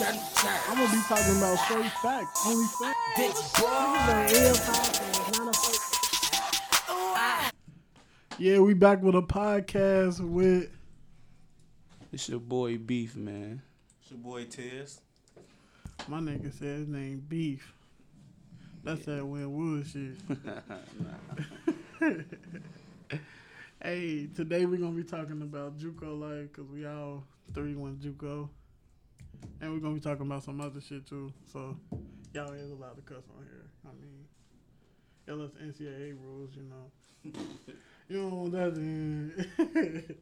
I'm gonna be talking about straight facts, only facts. This is a real podcast, not a fake. Yeah, we back with a podcast with It's your boy Beef, man. It's your boy Tez. my nigga said his name Beef. That's that Winwood shit. hey, today we're gonna be talking about JUCO life because we all three went JUCO, and we're gonna be talking about some other shit too. So y'all is allowed to cuss on here. I mean, unless NCAA rules, you know. you don't want that in.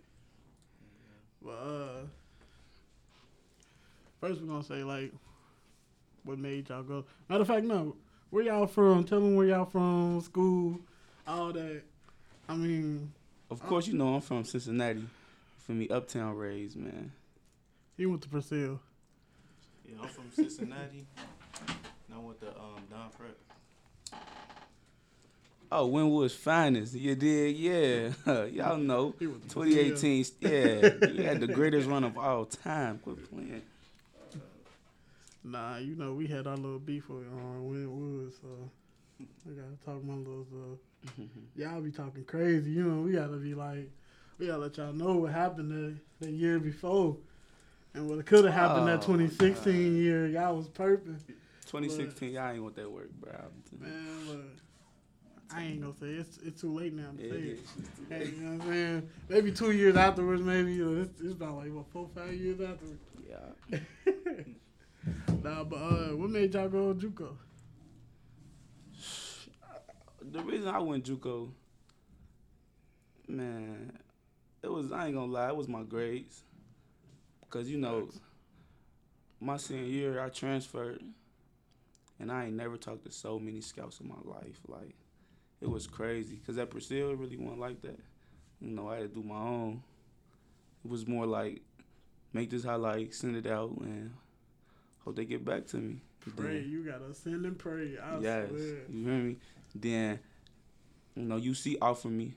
but uh, first we're gonna say like, what made y'all go? Matter of fact, no. Where y'all from? Tell them where y'all from, school, all that. I mean, Of course, you know I'm from Cincinnati. For me, uptown raised, man. he went to Purcell. Yeah, I'm from Cincinnati. and I went to um, Don Prep. Oh, Winwood's finest. You did, yeah. Y'all know. He went to 2018, yeah. He had the greatest run of all time. Quit playing. Nah, you know we had our little beef on Winwood, so we gotta talk my little. Uh, y'all be talking crazy, you know. We gotta be like, we gotta let y'all know what happened the, the year before, and what could have happened that Oh, 2016 year. Y'all was purping, 2016, y'all ain't want that work, bro. man. Look, I ain't gonna say it's it's too late now to Yeah, say it. Hey, you know what I'm saying? Maybe two years afterwards, maybe uh, it's, it's about like what four, five years afterwards. Yeah. Nah, but uh, what made y'all go JUCO? The reason I went JUCO, man, it was I ain't gonna lie, it was my grades. Cause you know, my senior year I transferred, and I ain't never talked to so many scouts in my life. Like, it was crazy. Cause at Purcell, it really wasn't like that. You know, I had to do my own. It was more like, make this highlight, send it out, and hope they get back to me. Pray, Then- you gotta send and pray. I yes, swear. you hear me? Then, you know, UC offered me,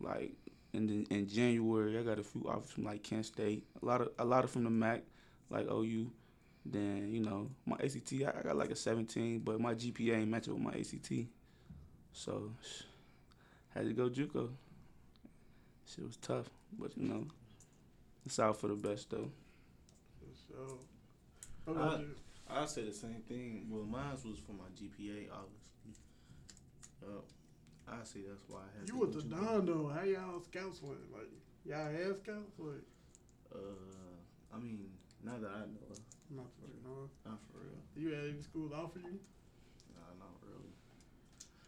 like in the, in January, I got a few offers from like Kent State, a lot of a lot of from the MAC, like OU. Then you know my ACT, I, I got like a 17, but my GPA ain't matching with my ACT, so had to go JUCO. Shit was tough, but you know, it's all for the best though. So, I- you? I say the same thing. Well, mine was for my GPA, obviously. Uh, I see. that's why I had You to with the Don though? How y'all scouts went? Like y'all had scouts? Like Uh, I mean, not that I know of. not for know. Not for real. You had any schools offer you? Nah, not really.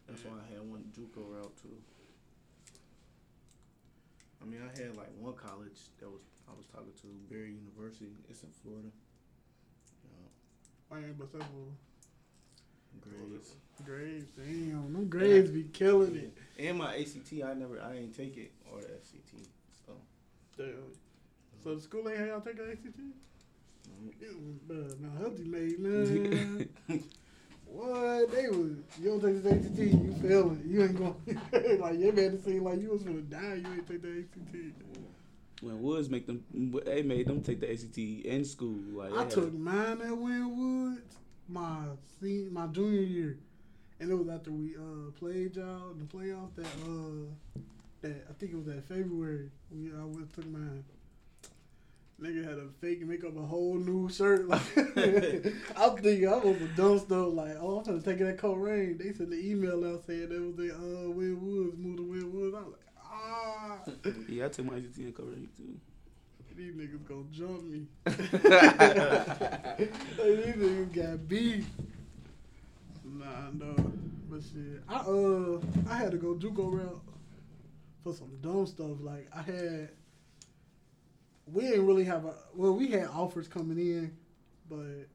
That's why I had one JUCO route too. I mean, I had like one college that was I was talking to Barry University. It's in Florida. I ain't but several Grades. Grades. Damn, them grades be killing it. And my ACT, I never, I ain't take it or the SAT. So, Damn. So the school ain't had y'all take the ACT? mm, You, bruh, now healthy made man. what they was? You don't take the ACT, you failing. You ain't going. like you made it seem like you was gonna die. You ain't take the ACT. When Woods make them, they made them take the ACT in school. Like I took mine at Winwood my senior, my junior year, and it was after we uh played y'all in the playoff that uh that I think it was that February. We I went took mine. Nigga had a fake and make up a whole new shirt. Like I'm thinking I was a dumb stuff. Like oh I'm gonna take it at Colerain. They sent the email out saying that was the uh Winwoods moved to Winwoods. I was like ah. Yeah, I took my ACT in Korea too. These niggas gonna jump me. These niggas got beef. Nah, no. But shit, I uh, I had to go JUCO route for some dumb stuff. Like I had, we didn't really have a. Well, we had offers coming in, but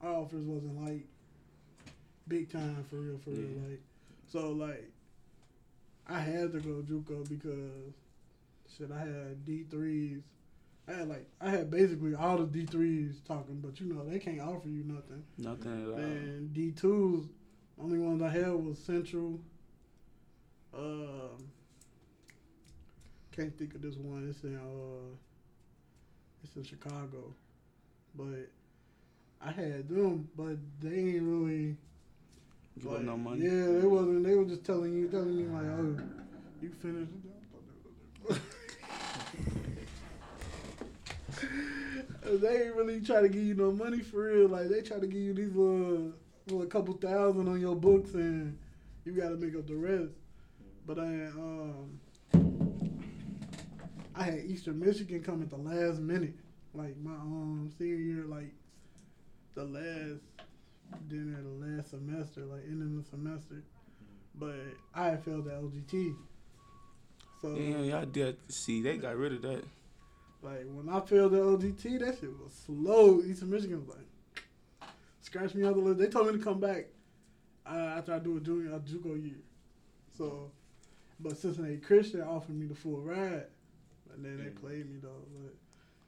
our offers wasn't like big time for real, for real. Like, so like, I had to go JUCO because shit, I had D threes. I had like I had basically all the D threes talking, but you know they can't offer you nothing. Nothing at all. And D twos, only ones I had was Central. Um, can't think of this one. It's in uh, it's in Chicago, but I had them, but they ain't really. Give like, no money. Yeah, they wasn't. They were just telling you, telling you like, oh, you finished. They ain't really try to give you no money for real. Like they try to give you these little, little couple thousand on your books, and you got to make up the rest. But I, um, I had Eastern Michigan come at the last minute, like my um senior year, like the last dinner, the last semester, like end of the semester. But I failed the OGT. So Yeah, y'all did see they got rid of that. Like when I failed the OGT, that shit was slow. Eastern Michigan was like scratch me out the list. They told me to come back uh, after I do a junior a JUCO year. So, but Cincinnati Christian offered me the full ride, and then they played me though. But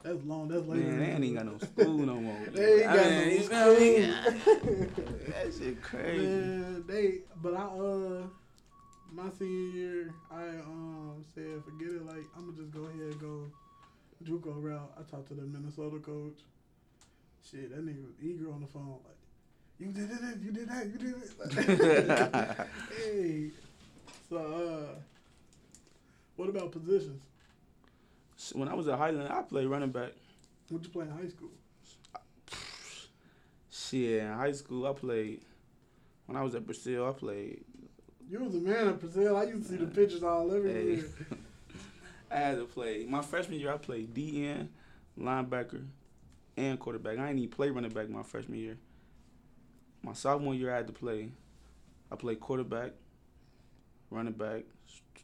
that's long. That's later. Man, they ain't even got no school no more. They ain't I got mean, no you feel me? school. that shit crazy. Man, they but I uh my senior year I um said forget it like I'm gonna just go ahead and go JUCO route. I talked to the Minnesota coach. Shit, that nigga was eager on the phone like you did it, you did that, you did it. Like, hey, so uh, what about positions? When I was at Highland, I played running back. What you play in high school? Shit, in high school, I played. When I was at Purcell, I played. You was a man at Purcell. I used to see the pictures all everywhere. Hey. I had to play. My freshman year, I played DN, linebacker, and quarterback. I didn't even play running back my freshman year. My sophomore year, I had to play. I played quarterback, running back.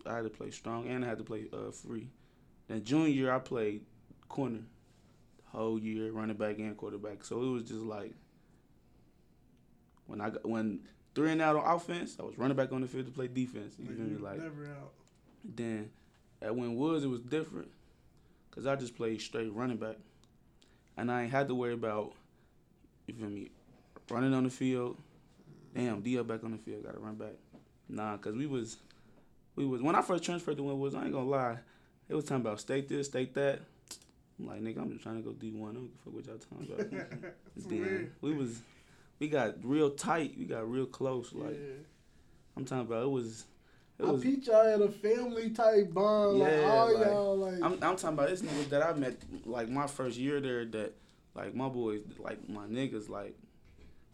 I had to play strong, and I had to play uh, free. Then junior year, I played corner. The whole year, running back and quarterback. So it was just like when I got when three and out on offense, I was running back on the field to play defense. You Like, feel me? Like never out. then at Win Woods, it was different because I just played straight running back. And I ain't had to worry about, you feel me, running on the field. Damn, D up back on the field, got to run back. Nah, because we was, we was, when I first transferred to Woods, I ain't gonna lie, it was talking about state this, state that. I'm like, nigga, I'm just trying to go D1. I don't give a fuck what y'all talking about. Weird. we was, we got real tight. We got real close. Like, yeah. I'm talking about, it was, it I was, peeped y'all had a family type bond. like Yeah, all like, y'all like. I'm, I'm talking about this niggas that I met like my first year there that like my boys like my niggas like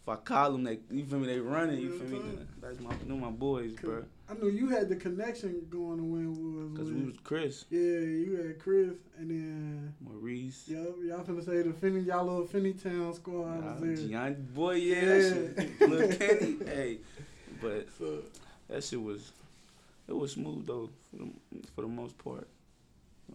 if I call them they you feel me they running you feel me that's my them my boys bro I knew you had the connection going to Winwood. cause we was Chris yeah, you had Chris, and then Maurice yup, y'all finna say the Finney, y'all little Finneytown squad uh, was there. Gian boy yeah, Yeah. that shit Kenny hey but So that shit was it was smooth though for the for the most part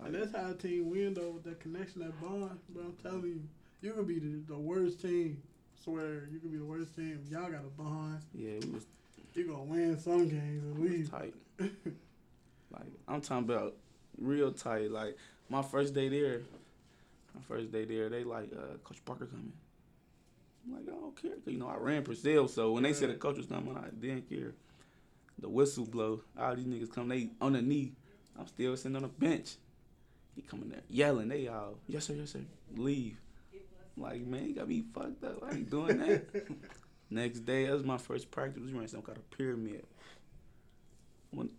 and that's how a team win though with that connection, that bond. But I'm telling you, you could be the, the worst team. Swear, you could be the worst team. Y'all got a bond. yeah we was You gonna win some games at least. tight. like I'm talking about real tight. Like my first day there, my first day there, they like uh, Coach Parker coming. I'm like I don't care, you know I ran Purcell, so when they said the coach was coming, I didn't care. The whistle blow, all these niggas come, they on the knee. I'm still sitting on the bench. He coming there yelling, they all yes sir, yes sir, leave. I'm like man, you got me fucked up. I ain't doing that. Next day, that was my first practice. We ran some kind of pyramid. When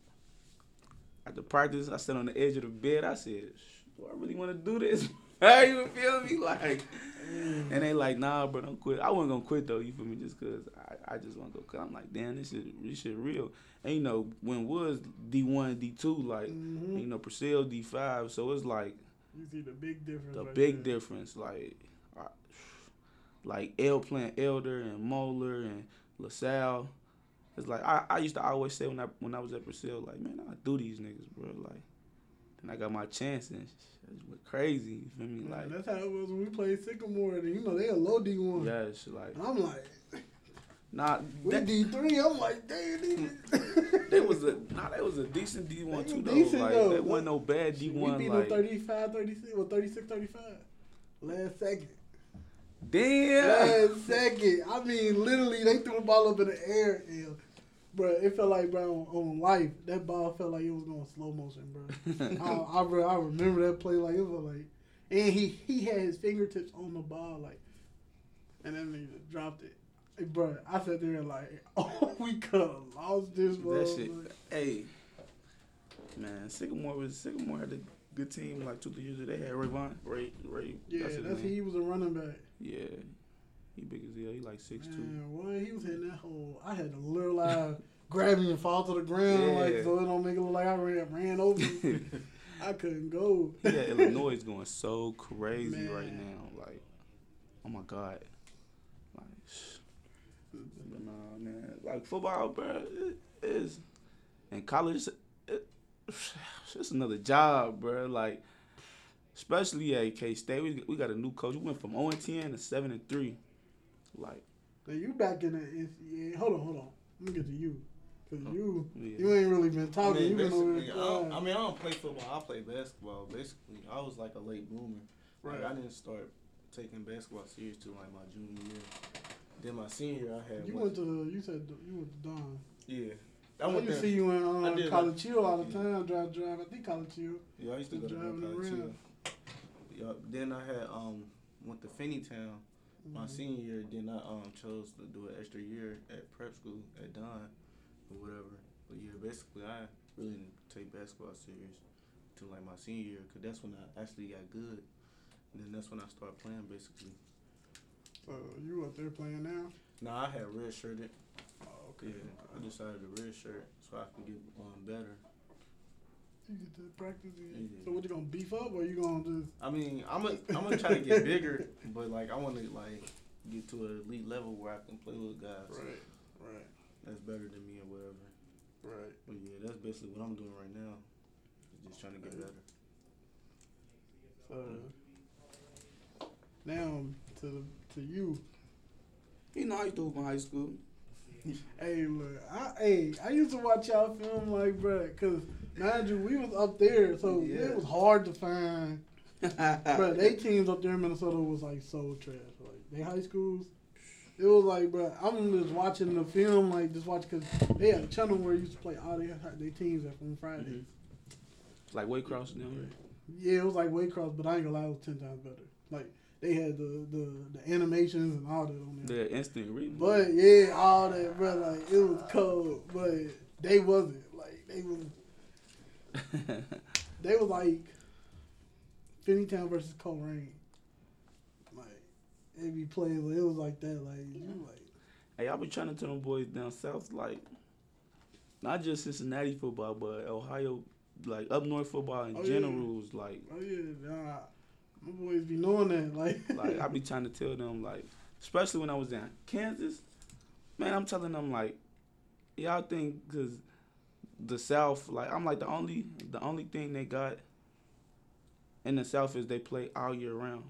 at the practice, I sat on the edge of the bed. I said, "Do I really want to do this?" How you feel me? Like, and they like, "Nah, bro, don't quit." I wasn't gonna quit though. You feel me? Just cause I, I just want to go. Cause I'm like, damn, this shit, this shit real. And you know, when was D one, D two, like, Mhm. you know, Purcell D five. So it's like You see the big difference. the right big there. difference, like, I, like L playing Elder and Moeller and LaSalle. It's like I, I used to always say when I when I was at Purcell, like, man, I do these niggas, bro. Like, then I got my chance and it just went crazy. You feel me? Like, that's how it was when we played Sycamore. And, you know they a low D one. yeah, it's like, And I'm like, nah, we that, D three. I'm like, damn, these. Hmm. they was a nah, that was a decent D one too though. decent, like, though. that wasn't no bad D one. we beat Like, them 35, 36, or 36, 35. Last second. damn. Last second. I mean, literally, they threw the ball up in the air. And, bro, it felt like, bro, on, life, that ball felt like it was going slow motion, bro. I, I, re- I remember that play like it was like, and he he had his fingertips on the ball like, and then he dropped it. Hey, bro, I sat there like, oh, we could have lost this. That shit. Hey, man, Sycamore was Sycamore had a good team like two three years ago. They had Rayvon, Ray, Ray. Yeah, that's name. he was a running back. Yeah, he big as hell. He like six two. Man, he was hitting that hole. I had to literally grab him and fall to the ground, like so it don't make it look like I ran, ran over. I couldn't go. Yeah, Illinois is going so crazy Man. right now. Like, oh my god. Like, but nah, man. Like football, bro, it is. And college, it, it's another job, bro. Like, especially at K State, we we got a new coach. We went from 0 and 10 to 7 and 3. Like, Now you back in the NCAA. Hold on, hold on. Let me get to you. Cause Oh. you yeah. you ain't really been I talking. mean, you been over basically, there. I, I mean, I don't play football. I play basketball. Basically, I was like a late bloomer. Like, I didn't start taking basketball serious till like my junior year. Then my senior year, I had. You what- went to you said you went to Don. Yeah, I, I went used to see you in I uh, did, College like- Chill all the yeah. time. Drive, drive. I think College Chill. Yeah, I used to go to Driving North around. Yeah, then I had um went to Finneytown my Mhm. senior year. Then I um chose to do an extra year at prep school at Don or whatever. But yeah, basically I really didn't take basketball serious till like my senior year, cause that's when I actually got good. And then that's when I started playing basically. So you up there playing now? Nah, I had red shirted. Oh, Yeah, I decided to red shirt so I can get um better. You get to practice. again. Yeah. So what you gonna beef up or you gonna just? I mean, I'm a, I'm gonna try to get bigger, but like I want to like get to an elite level where I can play with guys Right, right, that's better than me or whatever. right. But yeah, that's basically what I'm doing right now. Just trying to get better. So now to the, to you. You know how you do in high school. Hey, look, I hey, I used to watch y'all film like, bruh, cause mind you, we was up there, so Yeah. it was hard to find. Bruh, they teams up there in Minnesota was like so trash. Like they high schools, it was like, bruh, I'm just watching the film, like just watch, cause they had a channel where you used to play all their they teams at from Fridays. Mhm. Like Waycross down Yeah, it was like Waycross, but I ain't gonna lie, it was ten times better. Like they had the the, the animations and all that on there. The instant replay. But yeah, all that, bro, like it was cold, but they wasn't like they was they was like Finneytown versus Colerain. Like they be playing, it was like that, like you like Hey, I be trying to tell them boys down south, like, not just Cincinnati football, but Ohio, like up north football in Oh, yeah. general is like, oh yeah, nah, my boys be knowing that, like like I be trying to tell them, like, especially when I was in Kansas, man, I'm telling them like, y'all think because the South, like, I'm like the only, the only thing they got in the South is they play all year round.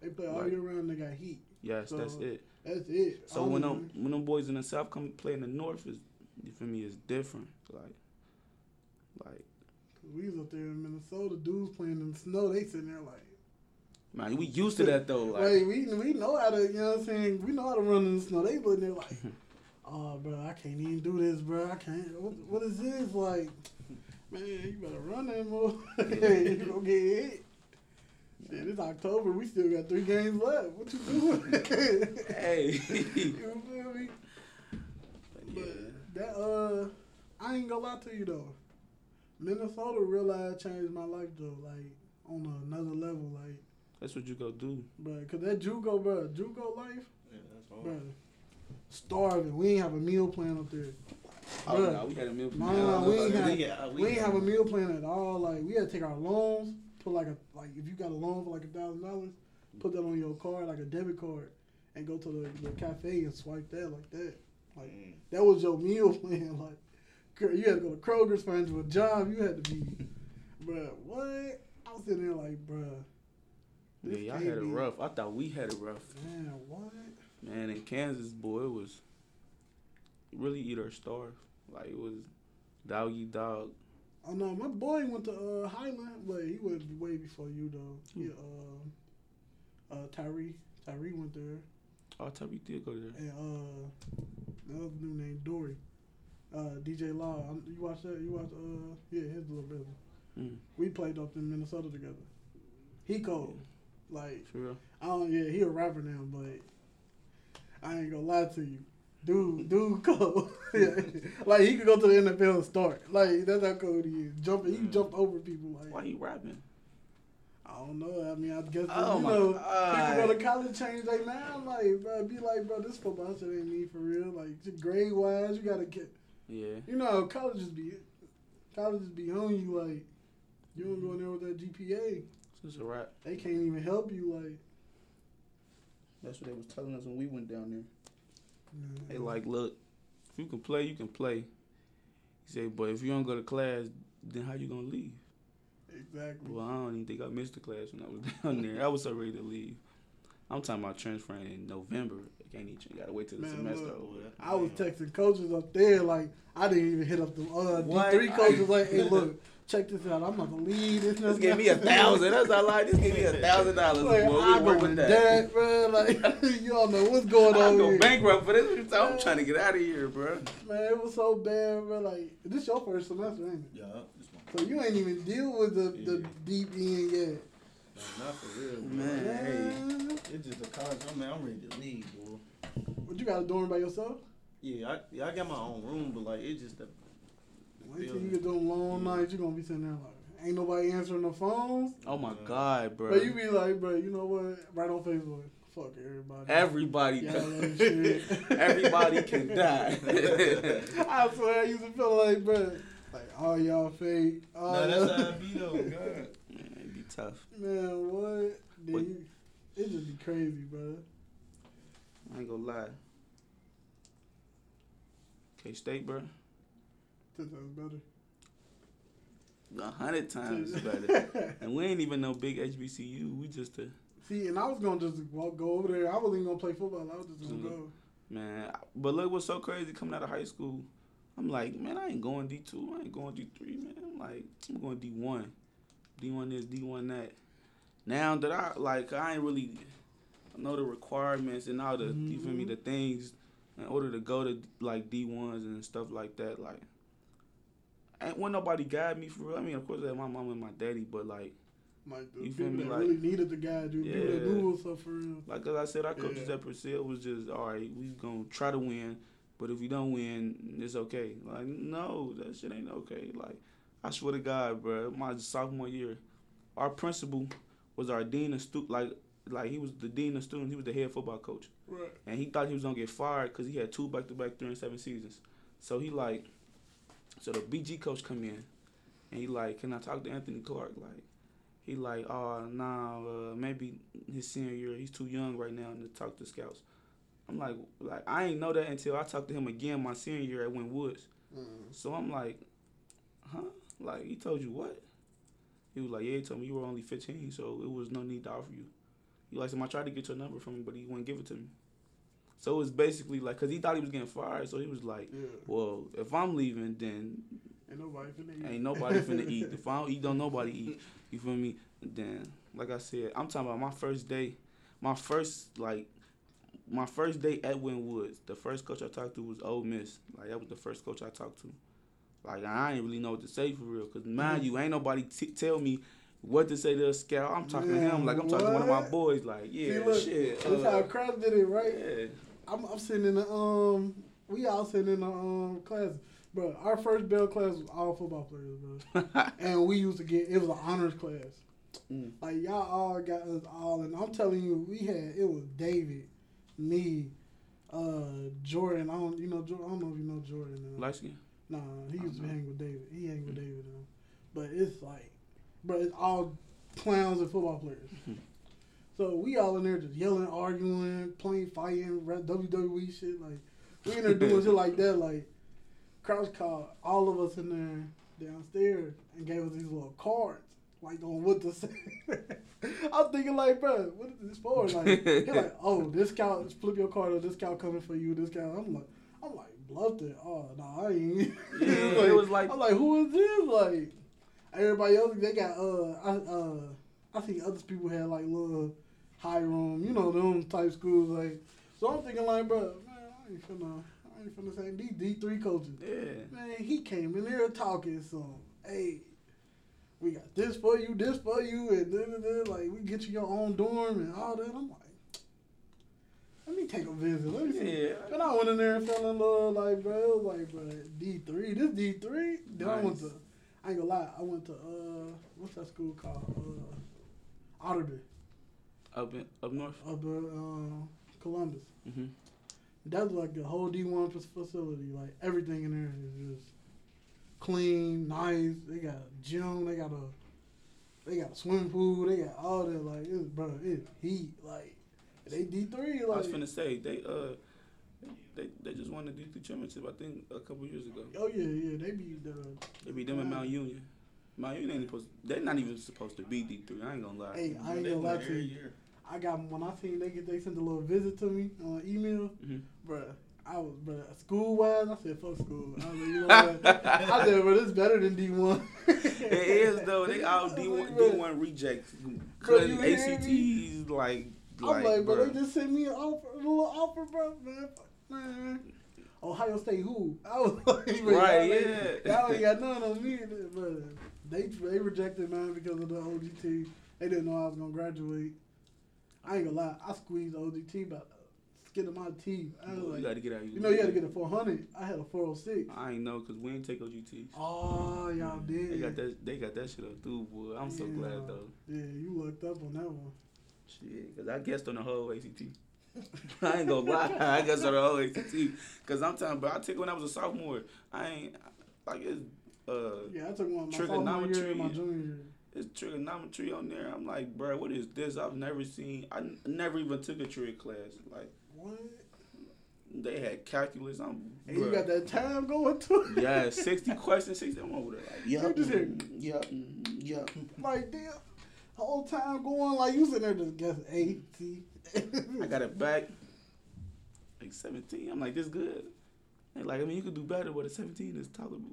they play all Like- year round. They got heat. Yes, that's So, it. That's it. So when them when them boys in the South come play in the North, is you feel me? It's different. Like, like. we was up there in Minnesota, dudes playing in the snow. They sitting there like. Man, we used to that though. Like, we we know how to, you know what I'm saying? We know how to run in the snow. They looking there like, oh, bro, I can't even do this, bro. I can't. What, what is this like? Man, you better run that more. you gonna get hit. Shit, it's October. We still got three games left. What you doing? hey. you feel me? yeah. But that uh, I ain't gonna lie to you though. Minnesota realized changed my life though, like on another level, like, That's what you go do. but cause that JUCO, bro, JUCO life. Yeah, that's all. Bro, starving. We ain't have a meal plan up there. Oh, Bruh. no, we had a meal. Nah, we ain't have- yeah, We ain't have a meal plan at all. Like we had to take our loans, put like a like if you got a loan for like a thousand dollars, put that on your card like a debit card, and go to the, the cafe and swipe that like that. Like Mm. that was your meal plan. Like cr- you had to go to Kroger's, find you a job. You had to be, bruh. What? I was sitting there like, bruh. Yeah, y'all had it rough. I thought we had it rough. Man, what? Man, in Kansas, boy, it was really eat or starve. Like it was dog eat dog. Oh no, my boy went to uh, Highland, but he went way before you though. Yeah, uh, uh, Tyree, Tyree went there, Oh, Tyree did go there. and uh, another dude named Dory, uh, DJ Law. You watch that? You watch? Uh, yeah, his little brother. Mm, We played up in Minnesota together. He cold, like real. I don't. Yeah, he a rapper now, but I ain't gonna lie to you. Dude, dude, cold. like he could go to the NFL and start. Like that's how cold he is. Jumping, he jumped over people. Like Why you rapping? I don't know. I mean, I guess Oh you know, God. people go to college change their mind. Like, bro, be like, bro, this football shit ain't me for real. Like, grade wise, you gotta get. Yeah. You know, colleges be, colleges be on you. Like, you don't go in there with that GPA. It's a rap. They can't even help you. Like, That's what they was telling us when we went down there. man, They like, look, if you can play, you can play. He said, but if you don't go to class, then how you gonna leave? exactly. Well, I don't even think I missed the class when I was down there. I was so ready to leave. I'm talking about transferring in November. I can't even. Gotta wait till the Man, semester look, over. I was texting coaches up there. Like, I didn't even hit up the uh, D three coaches. Like, hey, look, check this out. I'm gonna leave. This, Just give me a thousand. That's all I Just give me a thousand dollars. Like, boy. I We work go with in that. debt, bro. Like, you don't know what's going I on go here. bankrupt for this. What I'm trying to get out of here, bro. Man, it was so bad, bro. Like, this your first semester, ain't it? Yeah, this one. So you ain't even deal with the, the Yeah. deep end yet. Nah, not for real, bro. Man. Man, It's just a college. I mean, I'm ready to leave, bro. what you got a dorm by yourself? Yeah, I yeah, I got my own room, but like it's just the Wait till you get them long Yeah. nights. You're gonna be sitting there like, ain't nobody answering the phones. Oh my Yeah. god, bro. But you be like, bro, you know what? Right on Facebook, fuck everybody. Everybody, Yeah, that shit. everybody can die. I swear, I used to feel like, bro, like all y'all fake. All Nah, that's y'all- how I be though. God. Man, it'd be tough. Man, what? Dude, What- you- it just be crazy, bro. I ain't gonna lie. K State, bro. Ten times better. A hundred times better. And we ain't even no big HBCU. We just a See, and I was gonna just walk, go over there. I wasn't even gonna play football. I was just gonna go. man. But look what's so crazy coming out of high school. I'm like, man, I ain't going D two. I ain't going D three, man. I'm like, I'm going D one. D one this, D one that. Now that I like, I ain't really know the requirements and all the you feel me Mhm. the things in order to go to like D ones and stuff like that. Like, ain't when nobody guide me for real. I mean, of course, I had my mom and my daddy, but like. Like the You feel me? Like- really needed the guy, dude. People that Yeah. knew stuff for real. Like as I said, our coaches Yeah. at Purcell was just all right. We gonna try to win, but if we don't win, it's okay. Like no, that shit ain't okay. Like I swear to God, bro, my sophomore year, our principal was our dean of stu like like he was the dean of students. He was the head football coach, Right. and he thought he was gonna get fired because he had two back to back three and seven seasons. So he like, so the BG coach come in, and he like, can I talk to Anthony Clark? Like, he like, oh nah, uh, maybe his senior year, he's too young right now to talk to scouts. I'm like, like I ain't know that until I talked to him again my senior year at Wynn Woods. So I'm like, huh? Like he told you what? He was like, yeah, he told me you were only 15, so it was no need to offer you. He like, so I tried to get your number from him, but he wouldn't give it to me. So it was basically like, cause he thought he was getting fired, so he was like, Yeah. well, if I'm leaving, then Ain't nobody finna eat. Ain't nobody finna eat. If I don't eat, don't nobody eat. You feel me? Then, like I said, I'm talking about my first day. My first like, my first day at Wynn Woods. The first coach I talked to was Ole Miss. Like that was the first coach I talked to. Like I ain't really know what to say for real. Cause mind you, ain't nobody t- tell me what to say to a scout. I'm talking to him like I'm talking to one of my boys. Like yeah, See, look, shit. That's uh, how Cross did it, right? yeah. I'm, I'm sitting in the um, we all sitting in the um class, bro. Our first bell class was all football players, bro, and we used to get it was an honors class. Mm. Like y'all all got us all, and I'm telling you, we had it was David, me, uh, Jordan. I don't, you know, Jordan, I don't know if you know Jordan. Uh, Light skin. Nah, he used to hang with David. He hang with David now. But it's like, bro, it's all clowns and football players. so we all in there just yelling, arguing, playing, fighting, WWE shit. Like, we in there doing shit like that. Like, Crouch called all of us in there downstairs and gave us these little cards, like on what to say. I'm thinking like, bro, what is this for? Like, he like, oh, this cow, flip your card, or this cow coming for you. This cow. I'm like, I'm like, bluffed it. Oh no, I ain't. Yeah, it was like- I'm like, who is this? Like, everybody else, they got uh, I uh, I think other people had like little high room, you know, them type schools. Like, so I'm thinking like, bro, man, I ain't finna, I ain't finna say these D three coaches. Yeah. Man, he came in there talking some, hey, we got this for you, this for you, and then, and then, like we get you your own dorm and all that. I'm like, let me take a visit. Let me see. Yeah. And I went in there and fell in love, like, bro, it was like, bro, D three, this D three. Then I went to, I ain't gonna lie, I went to uh, what's that school called? Uh, Otterbein, Up in, up north. up in uh, Columbus. hmm That's like the whole D one facility. Like everything in there is just clean, nice. They got a gym. They got a they got a swimming pool. They got all that. Like it's bro, it's heat. Like they D three. Like I Like was finna say they uh they they just won the D three championship I think a couple years ago. oh yeah, yeah. They be the They beat them at Mount Union. Mount Union ain't supposed. They're not even supposed to be D three. I ain't gonna lie. hey. I ain't They gonna win lie to you. year. I got when I seen they get they sent a little visit to me on email, Mhm. bruh. I was, bruh, school wise, I said, fuck school. I was like, you know what? I said, but it's better than D1. It is though. They all D one D one rejects. Bro, Cutting ACTs like I'm like, like, but bruh. they just sent me an offer, a little offer, bro, man. Man. Ohio State who? I was like, Right, y'all ain't- yeah. Y'all ain't got none on me, but they they rejected man because of the OGT. They didn't know I was gonna graduate. I ain't gonna lie, I squeezed OGT about skin of my teeth. I was you like, gotta get out. you know, you had to get a 400. I had a 406. I ain't know because we ain't take OGTs. Oh, y'all did. They got that. They got that shit up through, boy. I'm so glad though. Yeah, you looked up on that one. Shit, cause I guessed on the whole ACT. I ain't gonna lie, I guessed on the whole ACT. Cause I'm telling, but I took when I was a sophomore. I ain't like it's uh Yeah, I took one my sophomore year and my junior year. It's trigonometry on there. I'm like, bro, what is this? I've never seen. I n- never even took a trig class. Like What? they had calculus. I'm And you got that time going to it. yeah, sixty questions, sixty. I'm over there like, yeah, You just hear- mm, yeah, mm, yeah. Like damn, whole time going like you sitting there just guessing C. I got it back like 17. I'm like, this good. And like, I mean, you could do better, but a 17 is tolerable.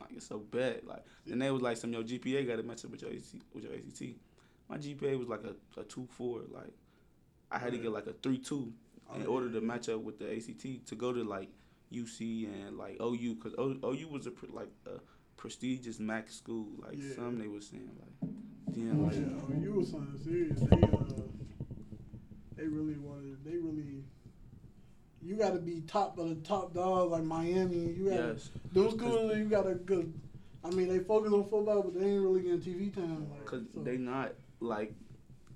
Like, it's so bad. Like, and they was like, some your GPA got to match up with your ACT. With your ACT. My GPA was like a, a two four. Like, I had to get like a three two in order to match up with the ACT to go to like UC and like OU, cause OU was a pre- like a prestigious MAC school. Like Yeah. some they was saying like, then Oh like. yeah, you was something serious. They uh, they really wanted. They really. You got to be top of the top dogs like Miami. You got Yes, those schools. You got to good. I mean, they focus on football, but they ain't really getting TV time. Like, Cause so- they not like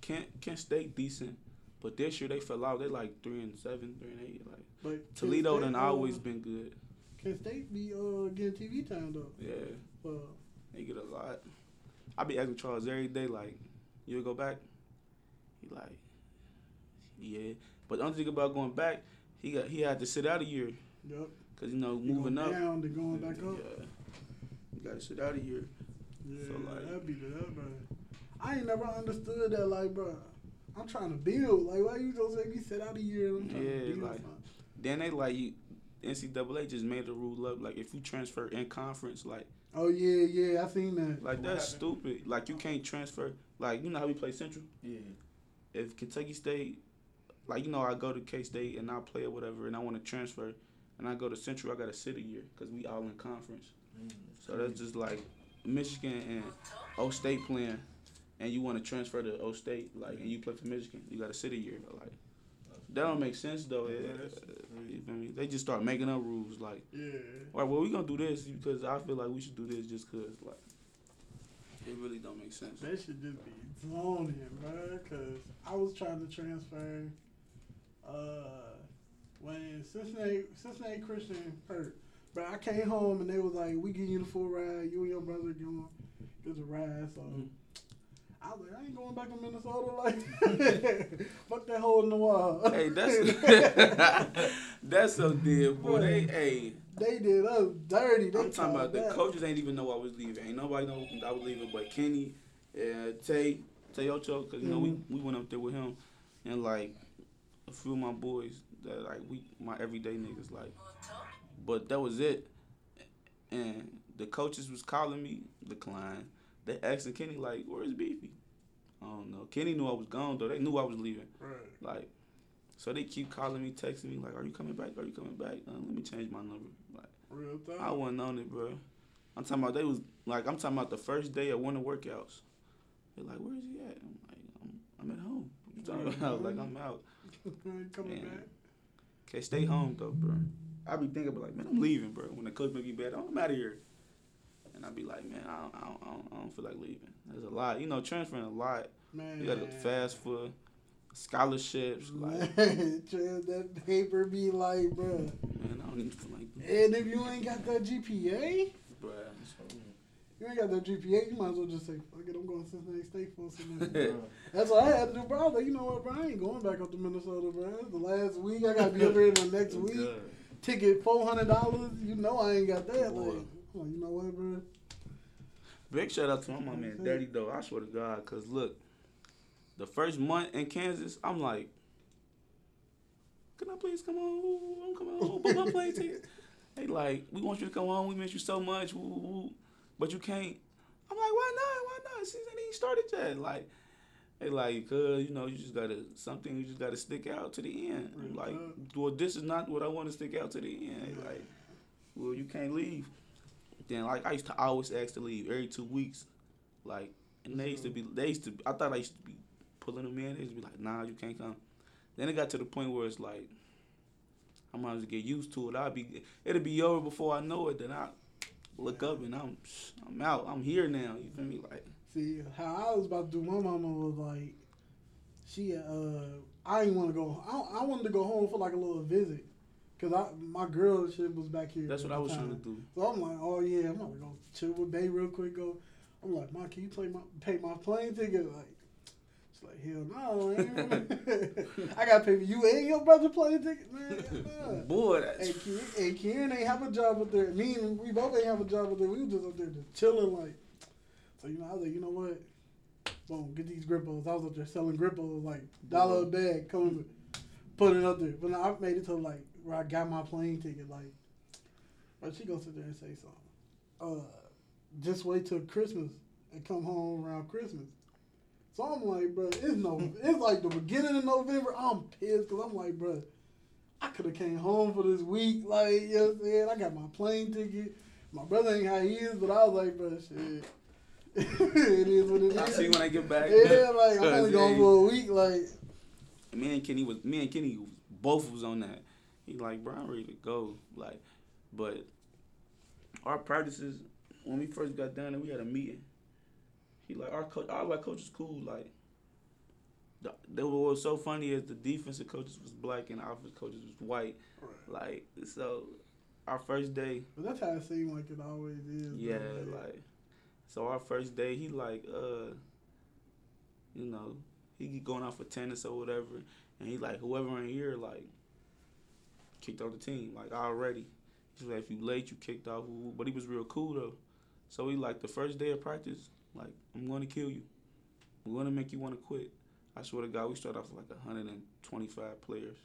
Kent Kent State decent, but this year they fell out. They like three and seven, three and eight. Like but Toledo State, done uh, always been good. Kent State be uh getting TV time though. Yeah, Uh, they get a lot. I be asking Charles every day like, "You go back?" He like, "Yeah," but the only thing about going back, he got he had to sit out a year yep. because you know You moving going up. down to going back up. Yeah, you got to sit out a year. Yeah, So, like- that'd be the that, bro. I ain't never understood that, like, bro. I'm trying to build. Like, why you gonna say me sit out a year? and I'm trying Yeah, to build like- something? Then they like you. NCAA just made a rule up like if you transfer in conference, like Oh yeah, yeah, I seen that. Like What that's happened? stupid. Like you can't transfer. Like you know how we play Central. Yeah. If Kentucky State, like you know, I go to K State and I play or whatever, and I want to transfer, and I go to Central, I gotta sit a year because we all in conference. Mm, So that's just like Michigan and O State playing, and you want to transfer to O State, like, and you play for Michigan, you gotta sit a year. Like that don't make sense though. Yeah, It- that's you crazy. feel me? They just start making up rules like. Yeah. All right, well, we gonna do this because I feel like we should do this just cause like it really don't make sense. They should just be in, bro. Cause I was trying to transfer. Uh, when Cincinnati Cincinnati Christian hurt, but I came home and they was like, "We give you the full ride. You and your brother going get the ride." So Mhm. I was like, "I ain't going back to Minnesota." Like, fuck that hole in the wall. hey, that's that's so dead, boy. They hey, they did us dirty. They I'm talking about the coaches ain't even know I was leaving. Ain't nobody know I was leaving but Kenny, uh, Tay, Tay Ocho, cause you know Mhm. we we went up there with him, and like a few of my boys that like we my everyday niggas like, but that was it. And the coaches was calling me, decline. They asking Kenny like, "Where's Beefy?" I don't know. Kenny knew I was gone though. They knew I was leaving. Right. Like, so they keep calling me, texting me like, "Are you coming back? Are you coming back? Uh, let me change my number." Like, Real talk. I wasn't on it, bro. I'm talking about they was like, I'm talking about the first day of winter workouts. They're like, "Where is he at?" I'm like, "I'm, I'm at home." What you talking about? like, I'm out. Coming back. Okay, stay home though, bro. I be thinking, but like, man, I'm leaving, bro. When the coach make me bad, I'm out of here. And I be like, man, I don't, I don't, I don't, I don't feel like leaving. There's a lot, you know, transferring a lot. Man, You got to fast for scholarships. Like, Man, that paper be like, bro. man, I don't even feel like, And if you ain't got that GPA, bro. You ain't got that GPA, you might as well just say, fuck it, I'm going to Cincinnati State for a semester. That's what I had to do, bro. I was like, you know what, bro? I ain't going back up to Minnesota, bro. It's the last week. I got to be up here the next week. good. Ticket $400. You know I ain't got that. Boy. Like, I'm like, you know what, bro? Big shout out to my man, Daddy though. I swear to God, cause look, the first month in Kansas, I'm like, can I please come on? I'm coming home. but my plane ticket. They like, we want you to come home. We miss you so much. Woo, woo, woo. But you can't. I'm like, why not? Why not? Season ain't even started yet. Like, they like, cause you know, you just gotta something. You just gotta stick out to the end. Like, well, this is not what I want to stick out to the end. They like, well, you can't leave. Then like I used to always ask to leave every two weeks, like, and they used to be, they used to. I thought I used to be pulling them in. They used to be like, nah, you can't come. Then it got to the point where it's like, I might as well get used to it. I'll be, it'll be over before I know it. Then I look up and I'm, I'm out. I'm here now. You feel me? Like, See, how I was about to do my mama was like, she, uh, I didn't want to go, I, I wanted to go home for like a little visit. Cause I, my girl shit was back here. that's what I was time. trying to do. So I'm like, oh yeah, I'm gonna go chill with Bay real quick. Go, I'm like, Mom, can you play my pay my plane ticket? Like, she's like, hell no, man. I gotta pay for you and your brother playing ticket, man. Nah. Boy, that's And Kieran, and Kieran ain't have a job up there. Me and we both ain't have a job up there. We was just up there just chilling, like. So you know, I was like, you know what? Boom, get these grippos. I was up there selling grippos, like dollar a bag, coming, put it up there. But I made it to like where I got my plane ticket, like. But she gonna sit there and say something. Uh, just wait till Christmas and come home around Christmas. So I'm like, bro, it's no, it's like the beginning of November. I'm pissed because I'm like, bro, I could have came home for this week. Like, you know what I'm saying? I got my plane ticket. My brother ain't how he is, but I was like, bro, shit. it is what it is. I see when I get back. Yeah, like I'm only hey, for a week. Like, me and Kenny was me and Kenny both was on that. He like, bro, I'm ready to go. Like, but our practices when we first got down there, we had a meeting. He like our coach, our like coach is cool. Like, the, the, what was so funny is the defensive coaches was black and the offensive coaches was white. Like, so our first day, but that's how it seems like it always is. yeah, bro. like so our first day he like uh you know, he going out for tennis or whatever and he like whoever in here like kicked off the team, like already. He's like if you late you kicked off but he was real cool though. So he like the first day of practice, like, I'm gonna kill you. I'm gonna make you wanna quit. I swear to God, we started off with like hundred and twenty five players.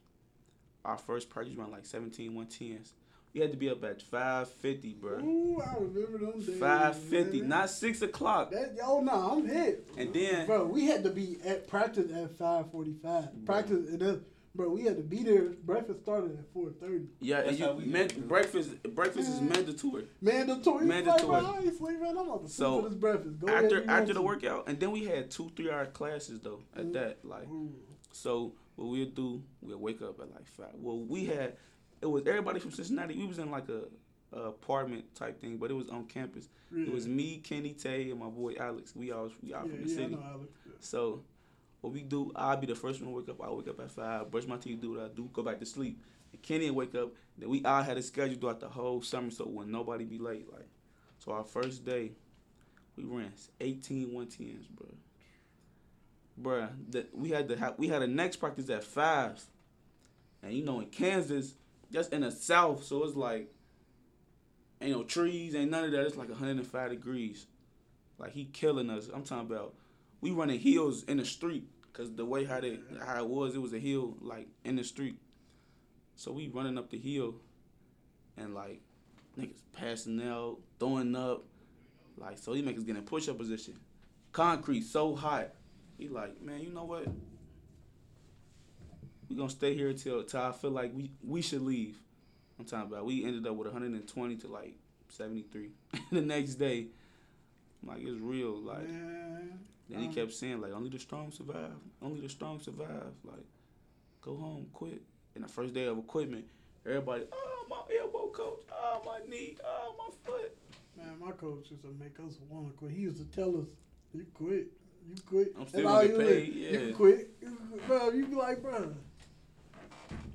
Our first practice ran like 17 110s. We had to be up at five fifty, bro. Ooh, I remember them days. Five fifty, man. not six o'clock. That oh no, I'm hit. And then- bro, we had to be at practice at five forty five. Practice and then, bro, we had to be there. Breakfast started at four thirty. Yeah, and That's you how we man, do breakfast breakfast is Mhm. mandatory. Mandatory. Mandatory. Like, bro, I. I'm about to sleep So, this breakfast. Go After you after the to. workout, and then we had two three hour classes though. At Mhm. that, like, Ooh. so what we'll do, we'll wake up at like five. Well, we had it was everybody from Cincinnati. We was in like a, a apartment type thing, but it was on campus. Yeah. It was me, Kenny Tay, and my boy Alex. We all we all Yeah, from the yeah, city. I know Alex. Yeah. So what we do, I'll be the first one to wake up. I wake up at five, brush my teeth, do what I do, go back to sleep. And Kenny wake up. Then we all had a schedule throughout the whole summer, so when nobody be late, like. So our first day, we ran 18 110s, bro. Bruh, the, we had to have, we had a next practice at five, and you know in Kansas, that's in the south, so it's like ain't no trees, ain't none of that. It's like 105 degrees. Like he killing us. I'm talking about we running hills in the street because the way how they how it was, it was a hill like in the street. So we running up the hill, and like niggas passing out, throwing up, like so he make us get in push up position. Concrete so hot. He like, man, you know what? We gonna stay here till till I feel like we we should leave. I'm talking about we ended up with 120 to like 73 the next day. I'm like it's real. Like Man. Then he kept mm. saying like only the strong survive. Only the strong survive. Like go home, quit. in the first day of equipment, everybody, oh my elbow, coach, oh my knee, oh my foot. Man, my coach used to make us want to quit. He used to tell us, "You quit, you quit." I'm still That's all get paid, like, yeah. You can quit, you can quit. bro. You be like, bro,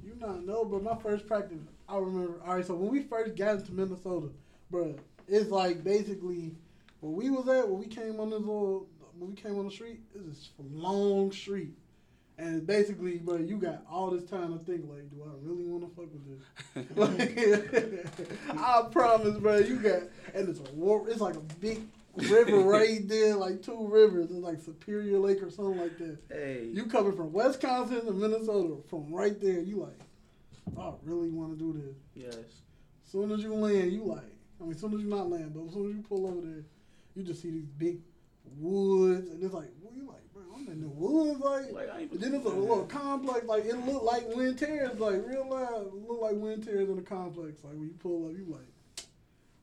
you not know, but My first practice, I remember. All right, so when we first got into Minnesota, bro, it's like basically where we was at when we came on this little when we came on the street. This long street. And basically, bro, you got all this time to think, like, do I really want to fuck with this? Like, I promise, bro, you got, and it's a war, it's like a big river right there, like two rivers, it's like Superior Lake or something like that. Hey, You coming from Wisconsin to Minnesota, from right there, you like, I really want to do this. yes. As Soon as you land, you like, I mean, as soon as you not land, but as soon as you pull over there, you just see these big woods, and it's like, well, you like, bro, I'm in the woods, like, Like I and then it's a little complex, like it looked like Winton Terrace, like real it looked like Winton Terrace in the complex. Like when you pull up, you like,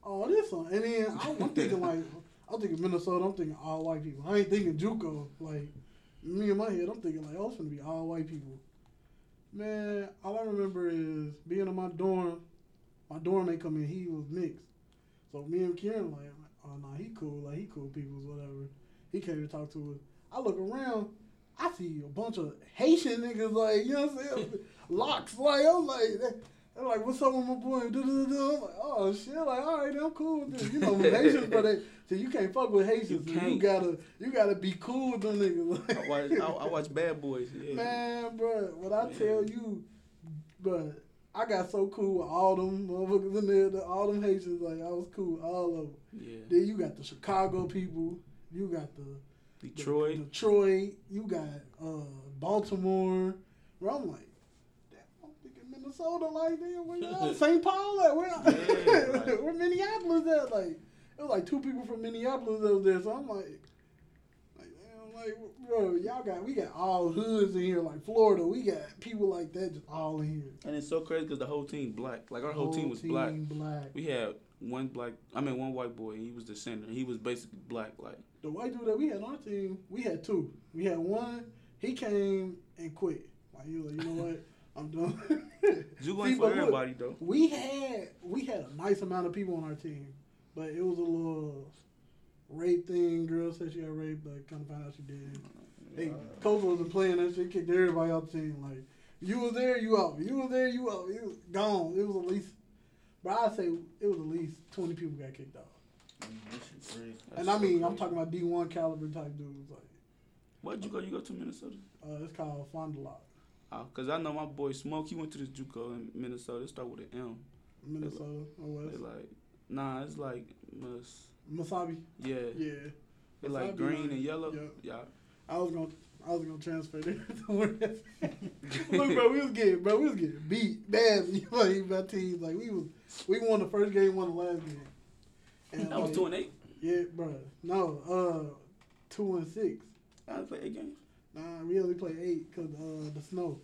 oh, this one. And then I'm, I'm thinking like, I'm thinking Minnesota. I'm thinking all white people. I ain't thinking JUCO. Like me in my head, I'm thinking like, oh, it's gonna be all white people. Man, all I remember is being in my dorm. My dorm mate come in, he was mixed. So me and Kieran like, oh no, he cool, like he cool peoples, whatever. He came to talk to us. I look around, I see a bunch of Haitian niggas like, you know what I'm saying? Locks, like I'm like they're like, what's up with my boy? I'm like, oh shit, like, all right, I'm cool with this. You know, with Haitians, but they, so you can't fuck with Haitians. You You, gotta, you gotta be cool with them niggas. I watch, I, I watch Bad Boys. Yeah. Man, bro, what I Man. tell you, but I got so cool with all them motherfuckers in there, all them Haitians, like I was cool with all of them. Yeah. Then you got the Chicago people, you got the the- Detroit. Detroit, you got uh, Baltimore. Where I'm like, damn, I'm thinking Minnesota, like, damn, where you at? St. Paul at? Where, Yeah, like- where Minneapolis at? Like, it was like two people from Minneapolis that was there, so I'm like, like, damn, like, bro, y'all got, we got all hoods in here, like Florida, we got people like that just all in here. And it's so crazy because the whole team black. Like our whole, team was black. black. We had one black. I mean, one white boy. and He was the center. He was basically black. Like The white dude that we had on our team, we had two. We had one, he came and quit. Like, he was like, you know what? I'm done. you ain't but for look, everybody though. We had we had a nice amount of people on our team, but it was a little rape thing. Girl said she got raped, but kind of found out she did. Hey, uh. coach wasn't playing that shit. Kicked everybody out the team. Like you was there, you out. You was there, you out. You was gone. It was at least, but I say it was at least twenty people got kicked out. This shit crazy. and That's I so mean, I'm talking about D one caliber type dudes. Like Where'd you go? You go to Minnesota? uh, it's called Fond du Lac, Oh, cause I know my boy Smoke. He went to this JUCO in Minnesota. It start with an M. Minnesota or They West. like, nah, it's like, mus- Mesabi. yeah, Yeah. it like green line. and yellow. Yeah. Yeah. I was gonna I was gonna transfer there to where Look, bro, we was getting bro, we was getting beat badly like by teams. Like we was we won the first game, won the last game. And That was two and eight. Yeah, bro. No, uh two and six. I played eight games. Nah, we only played eight because uh the snow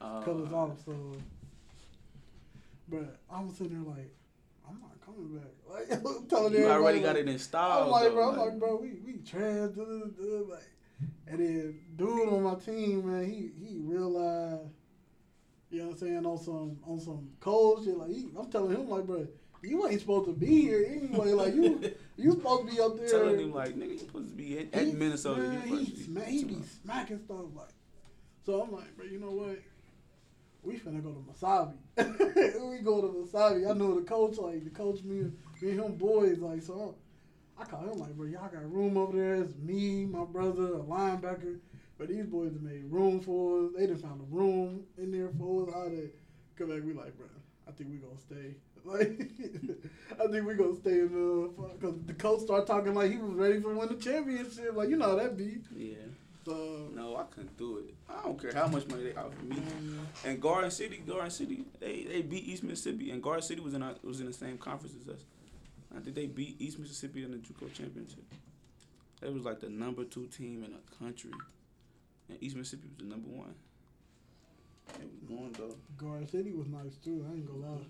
Uh, us off, so But I was sitting there like, I'm not coming back. Like I'm telling You already got like, it in style. I'm like, though, bro, I'm like, bro, we we trash, like, and then dude on my team, man, he he realized, you know what I'm saying, on some on some cold shit, like he, I'm telling him like, bro, you ain't supposed to be here anyway, like you you supposed to be up there. telling him like, nigga, you supposed to be in, at He- Minnesota. man, University. he, sma- he be smacking stuff like. So I'm like, bro, you know what? We finna go to Mesabi. we go to Mesabi. I know the coach, like the coach, me, and- me and him boys, like so. I call him like, bro, y'all got room over there. It's me, my brother, a linebacker. But these boys have made room for us. They done found a room in there for us. All that. Come back, we like, bro, I think we gonna stay. Like, I think we gonna stay in the because the coach started talking like he was ready for win the championship. Like you know how that be. Yeah. So No, I couldn't do it. I don't care how much money they offer me. Mm. And Garden City, Garden City, they, they beat East Mississippi, and Garden City was in our, was in the same conference as us. I think they beat East Mississippi in the JUCO championship. They was like the number two team in the country, and East Mississippi was the number one. It was going though. Garden City was nice too. I ain't gonna lie.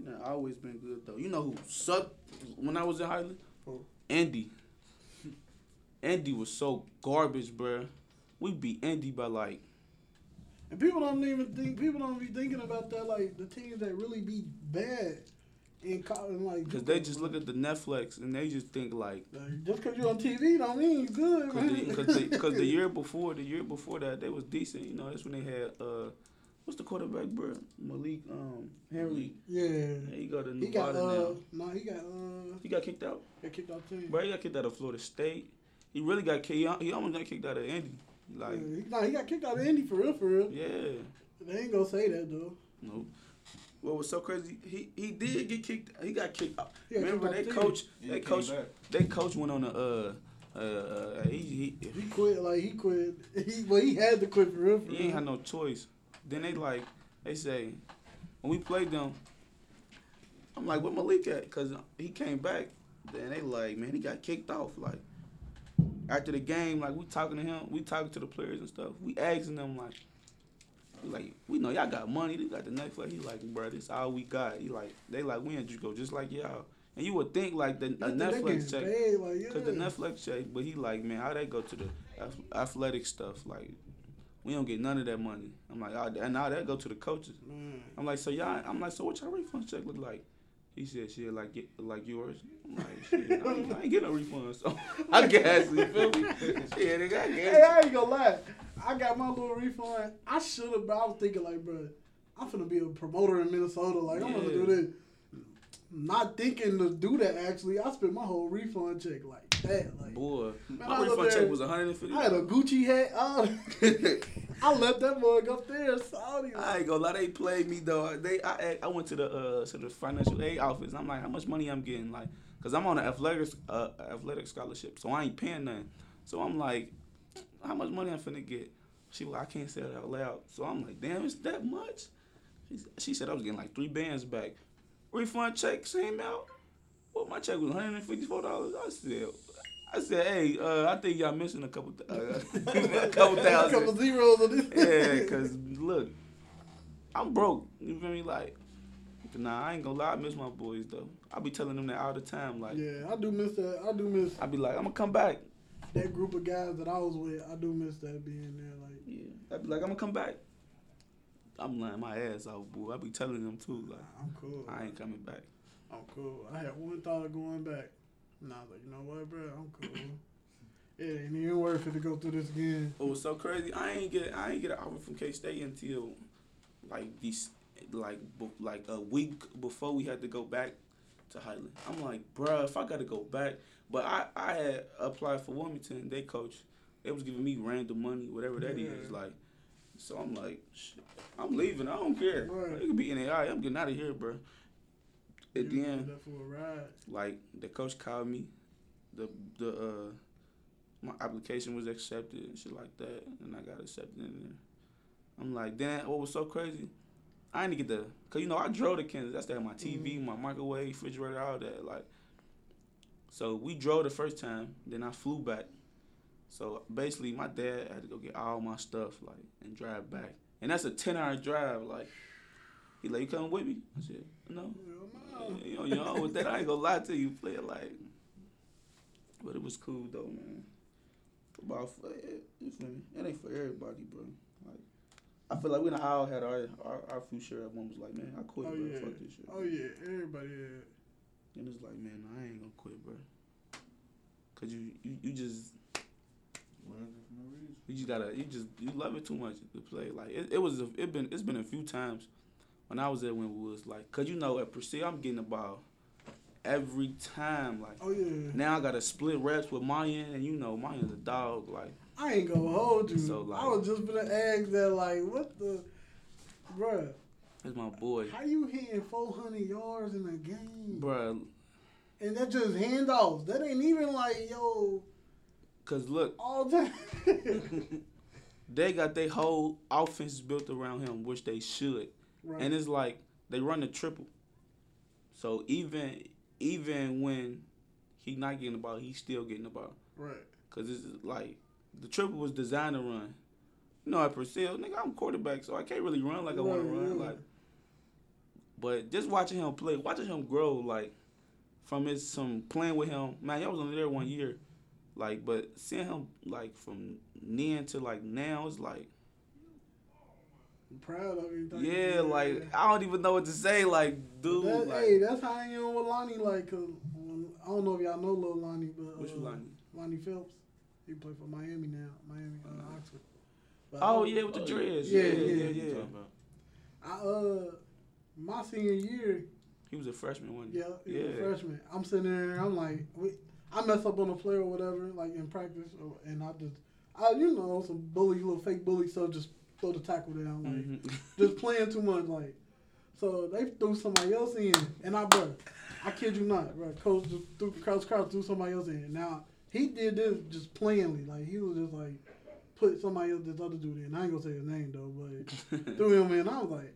You know, I always been good though. You know who sucked when I was in Highland? Who? Andy. Andy was so garbage, bruh. We beat Andy by like And people don't even think people don't be thinking about that. Like the teams that really be bad in college, like Because they just look at the Netflix and they just think like, just because you're on TV don't mean good, Cause the, the, the year before, the year before that, they was decent. You know, that's when they had uh, what's the quarterback, bro? Malik um Henry. yeah, Yeah, he got to he got Nevada uh, now. no, he got uh, He got kicked out. got kicked off the team. Bro, he got kicked out of Florida State. He really got kicked. He He almost got kicked out of Indy. Like, yeah, he, no, he got kicked out of Indy for real, for real. yeah, They ain't gonna say that though. no. What was so crazy? He he did get kicked. He got kicked out. He got Remember kicked they off coach. Yeah, They coach. back. They coach went on a uh uh, uh he he He quit, like he quit. He well, he had to quit for real, for He real. ain't had no choice. Then they like, they say, when we played them, I'm like, where Malik at? Cause he came back. Then they like, man, he got kicked off. Like after the game, like we talking to him, we talking to the players and stuff. We asking them like, we like, we know y'all got money. They got the Netflix. He like, bro, this all we got. He like, they like, we in go just like y'all. And you would think like the a Netflix check. paid, like, yeah. Cause the Netflix check, but he like, man, how they go to the athletic stuff? Like, we don't get none of that money. I'm like, oh, and now that go to the coaches. Man. I'm like, so y'all, I'm like, so what y'all refund check look like? He said, shit, like get like yours. I'm like, shit, I ain't, I ain't getting no refund, so I guess you feel me? Shit, nigga, I Hey, guess. I ain't gonna lie. I got my little refund. I should have, but I was thinking like, bro, I'm finna be a promoter in Minnesota. Like, I'm gonna do this. Not thinking to do that. Actually, I spent my whole refund check like that. Like, Boy, Man, I my was up refund check was 150. I had a Gucci hat. on. I left that mug up there, Saudi. I ain't gonna lie, they played me though. They, I, I went to the uh to the financial aid office. I'm like, how much money I'm getting? Like, cause I'm on an athletics uh athletic scholarship, so I ain't paying nothing. So I'm like, how much money I'm finna get? She like, I can't say it out loud. So I'm like, damn, it's that much? She, she said I was getting like three bands back. Refund check came out. Well, my check was 154 dollars. I said. I said, hey, uh, I think y'all missing a couple, th- uh, a couple thousand, a couple zeros on this. Yeah, cause look, I'm broke. You feel me? Like, nah, I ain't gonna lie. I miss my boys though. I be telling them that all the time. Like, yeah, I do miss that. I do miss I be like, I'm gonna come back. that group of guys that I was with. I do miss that being there. Like, Yeah, I be like, I'm gonna come back. I'm lying my ass off, boy. I be telling them too. Like, I'm cool. I ain't coming back. I'm cool. I had one thought of going back. And I was like, you know what, bro? I'm cool. it ain't even worth it to go through this again. Oh, what was so crazy? I ain't get I ain't get an offer from K State until like these like like a week before we had to go back to Highland. I'm like, bruh, if I got to go back, but I I had applied for Wilmington. They coach, they was giving me random money, whatever that is. Yeah. Like, so I'm like, shit, I'm leaving. I don't care. Right. It could be NAI. I'm getting out of here, bro. At the end, that for a ride. like the coach called me, the the uh my application was accepted and shit like that, and I got accepted in there. I'm like, damn, what was so crazy? I didn't get the, cause you know I drove to Kansas. That's had my TV, my microwave, refrigerator, all that. Like, so we drove the first time, then I flew back. So basically, my dad had to go get all my stuff, like, and drive back, and that's a ten hour drive. Like, he like, you coming with me? I said, no. Hell no. You know, you know, with that, I ain't gonna lie to you, play it like. But it was cool though, man. Football, for, it, you feel me? It ain't for everybody, bro. Like, I feel like we done all had our our, our few share of moments. Like, man, I quit, Oh bro. yeah. Fuck this shit. Oh yeah. Everybody. Yeah. And it's like, man, I ain't gonna quit, bro. Cause you you, you just Learned it for no reason. you just gotta you just you love it too much to play. Like it, it was a, it been it's been a few times when I was at Winwoods, like, cause you know at Purcell I'm getting the ball every time, like. Oh yeah. Now I gotta split reps with Mayan, and you know Mayan's a dog. Like, I ain't gonna hold you. So, like- I was just gonna ask that. Like, what the, bruh? that's my boy, How you hitting 400 yards in a game? bruh. And that just handoffs. That ain't even like yo Cause look, all day. they got their whole offense built around him, which they should, right. and it's like they run the triple. So even even when he not getting the ball, he's still getting the ball. right. Cause it's like the triple was designed to run. You know, at Purcell, nigga, I'm quarterback, so I can't really run like I want to run. yeah. Like, but just watching him play, watching him grow, like from his some playing with him, man, y'all was only there one year, like, but seeing him like from then to like now, it's like proud of you. Thank Yeah, you. like I don't even know what to say. Like, dude, That, like, hey, that's how I am with Lonnie. Like, cause I don't know if y'all know Lil Lonnie, but which uh, Lonnie? Lonnie Phelps. He play for Miami now, Miami uh, Uh, Oxford. But Oh yeah, with the Oh, dreads. yeah, Yeah, yeah, yeah, What yeah. you talking about? I uh, my senior year, He was a freshman one. yeah, he was a Yeah. freshman. I'm sitting there, I'm like, we, I mess up on a play or whatever, like in practice, or, and I just, I you know, some bully, little fake bully stuff, just throw the tackle down, like. Mhm. just playing too much. Like, so they threw somebody else in, and I, bro, I kid you not, bro. Coach just threw Coach Kraus threw somebody else in. Now he did this just plainly, like he was just like put somebody else, this other dude in. I ain't gonna say his name though, but threw him in. I was like,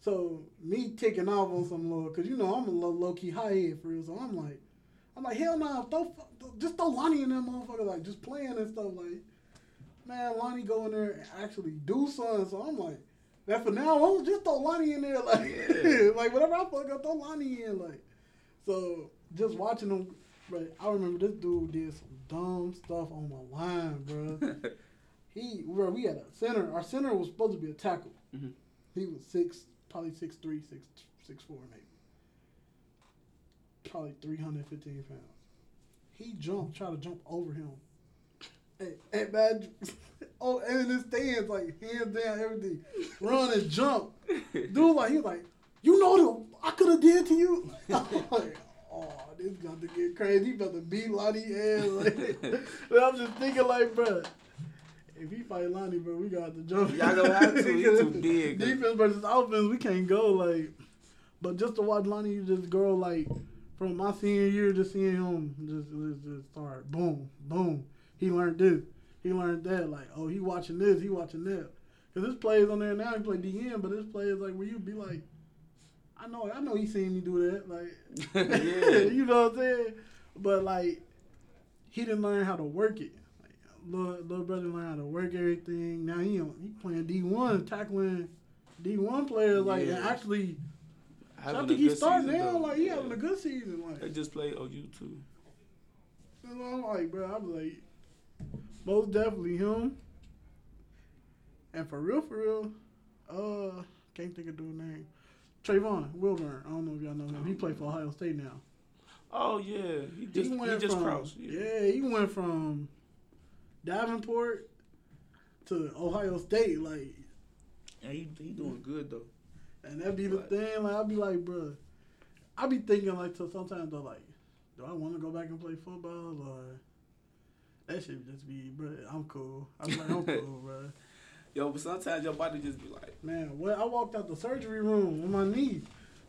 so me ticking off on some little, cause you know I'm a low, low key high head for real. So I'm like, I'm like hell no, throw, just throw Lonnie in that motherfucker, like just playing and stuff, like. Man, Lonnie go in there and actually do something. So I'm like, that for now on, just throw Lonnie in there, like, Yeah. like whatever I fuck up, throw Lonnie in, like. So just watching him, but I remember this dude did some dumb stuff on my line, bro. he, bro, we had a center. Our center was supposed to be a tackle. Mhm. He was six, probably six three, six six four, maybe. Probably three hundred fifteen pounds. He jumped, tried to jump over him. Hey, hey, man, oh, and in his stands, like hands down, everything, run and jump. Dude, like he was like, you know what I could have did to you. I'm like, oh, this got to get crazy. He about to beat Lonnie ass. Like, and I'm just thinking, like, bro, if he fight Lonnie, bro, we got to jump. Y'all gonna have to. He too big. Defense versus offense, we can't go like. But just to watch Lonnie just grow, like from my senior year, just seeing him just just, just start boom, boom. He learned this, he learned that. Like, oh, he watching this, he watching that. Cause this plays on there now. He play DN, but this play is like where you be like, I know, I know he seen me do that. Like, yeah. you know what I'm saying? But like, he didn't learn how to work it. Like, little, little brother learned how to work everything. Now he on- he playing D one, tackling D one players. Like, Yeah. actually, I think he's starting now. though. Like, he Yeah. having a good season. Like, They just played OU too. know, I'm like, bro, I'm like, most definitely him. And for real, for real, uh, can't think of dude's name. Trayvon Wilburn. I don't know if y'all know him. He played for Ohio State now. Oh yeah, he just he, went just from, crossed. Yeah. Yeah, he went from Davenport to Ohio State, like, And he he doing good though. and that'd be the thing. Like, I'd be like, bro, I'd be thinking like, so sometimes though, like, do I want to go back and play football or that should just be, bro? I'm cool. I'm like, I'm cool, bro. Yo, but sometimes your body just be like, Man, well, I walked out the surgery room on my knee.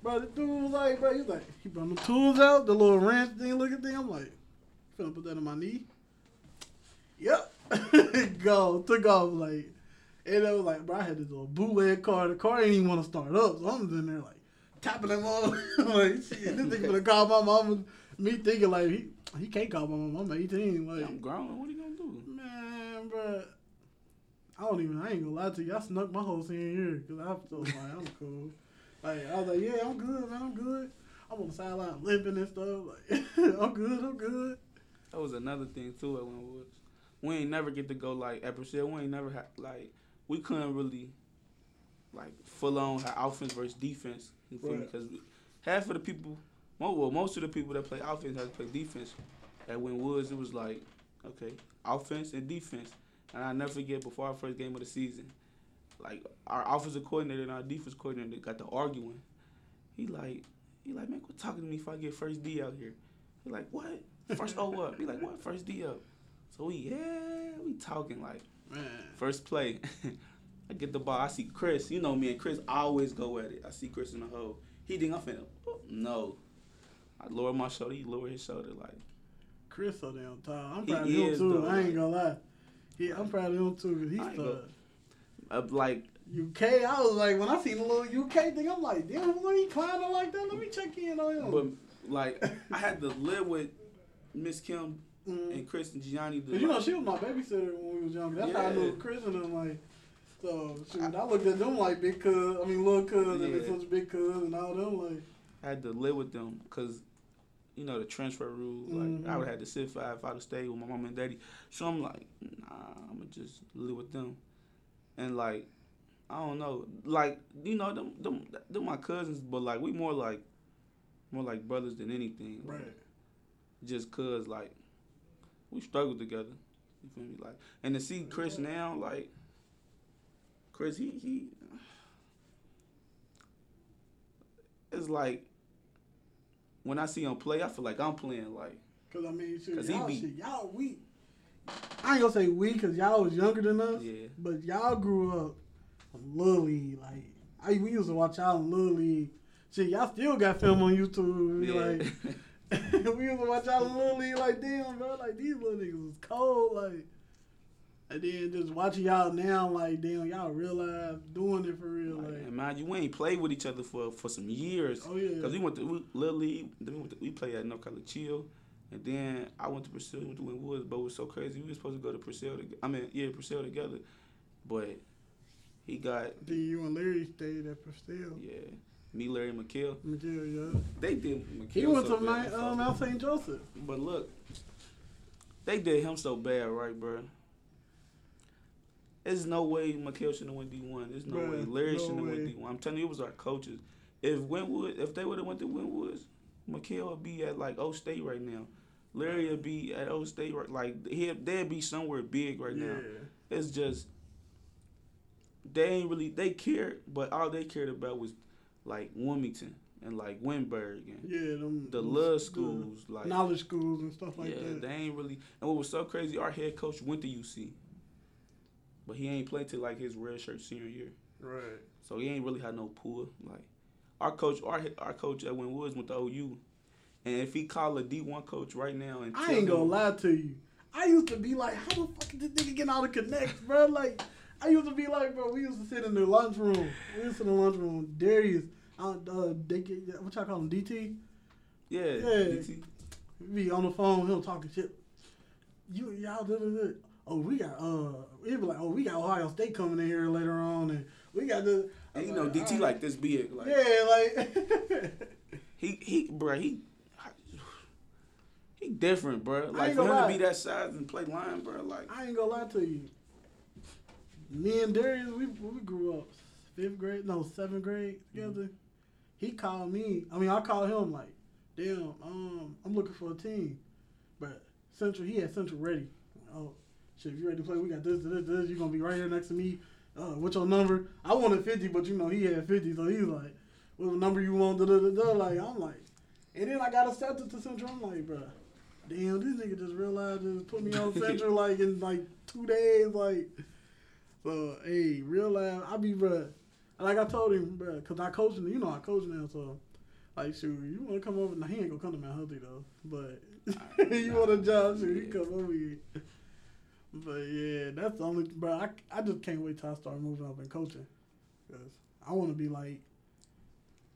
Bro, the dude was like, bro, he's like, he brought the tools out, the little wrench thing looking thing. I'm like, finna put that on my knee. Yep. Go. Took off like and it was like, bro, I had this little bootleg car. The car ain't even want to start up. So I'm in there like tapping them all. like shit, this nigga gonna call my mama. Me thinking like he he can't call my mama. I'm 18. Like I'm grown. What are you gonna do? Man, bro. I don't even, I ain't gonna lie to you. I snuck my whole senior year because I felt like I'm cool. Like, I was like, yeah, I'm good, man, I'm good. I'm on the sideline limping and stuff. Like, I'm good, I'm good. That was another thing too at Woods. We ain't never get to go like said. We ain't never had like we couldn't really like full on offense versus defense. You feel me? Because half of the people, well, most of the people that play offense have to play defense. At Win Woods, it was like okay, offense and defense. And I never forget before our first game of the season, like our offensive coordinator and our defense coordinator got to arguing. He like, he like, man, quit talking to me if I get first D out here. He like, what? First O up. He like, what? First D up. So we, yeah, we talking like Man. first play. I get the ball. I see Chris. You know me and Chris always go at it. I see Chris in the hole. He think I'm finna. No. I lower my shoulder. He lower his shoulder. Like Chris so damn tall. I'm proud of him too. though. I ain't gonna lie. He, I'm proud of him too because I he's the uh, like UK. I was like, when I seen the little UK thing, I'm like, damn, when he climbing like that, let me check in on him. But like I had to live with Miss Kim Mm. and Chris and Gianni. Cause you know she was my babysitter when we was younger. That's how I Yeah. knew Chris and them like. So shoot, I looked at them like big cuz. I mean, little cuz and Yeah. then such big cuz and all them like. I had to live with them because, you know, the transfer rule. Like I Mhm. would have to sit for if I'd have stayed with my mom and daddy. So I'm like, nah, I'm gonna just live with them, and like, I don't know. Like you know, them them them my cousins, but like we more like more like brothers than anything. Like, Right. Just cause like we struggled together. You feel me? Like and to see Chris now, like Chris, he he. It's like when I see him play, I feel like I'm playing like Cause I mean, shit, 'Cause he y'all, be- shit, y'all we. I ain't gonna say we, cause y'all was younger than us. yeah. But y'all grew up from Little League. Like I, we used to watch y'all in Little League. Shit, y'all still got film on YouTube. Yeah. like, we used to watch y'all in Little League. Like damn, bro. Like these little niggas was cold. Like, and then just watching y'all now. Like damn, y'all realize doing it for real. Like, Like, mind you, we ain't played with each other for for some years. oh yeah. Cause we went to we, Little League, then we, went to, we played at North Carolina Chill, and then I went to Purcell, went to Woods, but it was so crazy. We were supposed to go to Purcell. To, I mean, yeah, Purcell together, but he got then you and Larry stayed at Prestige. yeah. Me, Larry, McKill, Miguel, yeah. they did. McKill He went so to bad, Mount, fuck uh, it. Mount St. Joseph. But look, they did him so bad, right, bro? There's no way McHale shouldn't have went D one. There's no Bruh, way Larry no shouldn't have went D one. I'm telling you, it was our coaches. If Winwood, if they would have went to Winwoods, McHale would be at like O State right now. Larry would be at O State right, like he they'd be somewhere big right now. It's just they ain't really they cared, but all they cared about was like Wilmington and like Winburg and Yeah, them the little schools like knowledge schools and stuff like yeah, that. they ain't really. And what was so crazy, our head coach went to UC, but he ain't played till like his red shirt senior year, Right. so he ain't really had no pull. Like our coach, our our coach at Win Woods went to OU, and if he call a D one coach right now and I ain't gonna him- lie to you. I used to be like, how the fuck did this nigga get all the connects, bro? Like, I used to be like, bro, we used to sit in the lunchroom. We used to sit in the lunchroom. Darius, uh, uh, they get, what y'all call him, DT? yeah, Yeah. DT. Be on the phone, him talking shit. You, y'all, da, da. Oh, we got, uh, he'd be like, oh, we got Ohio State coming in here later on, and we got the, and you was know DT alright. like this big, like yeah, like, he he, bro, he. He different, bro. Like for him gonna be that size and play line, bro. Like I ain't gonna lie to you. Me and Darius, we we grew up fifth grade, no seventh grade together. He called me. I mean, I called him like, damn, um, I'm looking for a team, but Central, he had Central ready. Oh, shit, if you ready to play, we got this, this, this. You gonna be right here next to me. Uh, what's your number? I wanted 50, but you know he had 50, so he's like, what number you want? Da, da, da, da. Like I'm like, and then I got accepted to Central. I'm like, bro, Damn, this nigga just realized just put me on Central like in like two days, like. So hey, real life, I be bro. Like I told him, bro, cause I coach him. You know I coach now, so like, shoot, you wanna come over? Now he ain't gonna come to Mount Healthy though, but you want a job? Shoot, he come over here. But yeah, that's the only, bruh. I, I just can't wait till I start moving up in coaching, cause I want to be like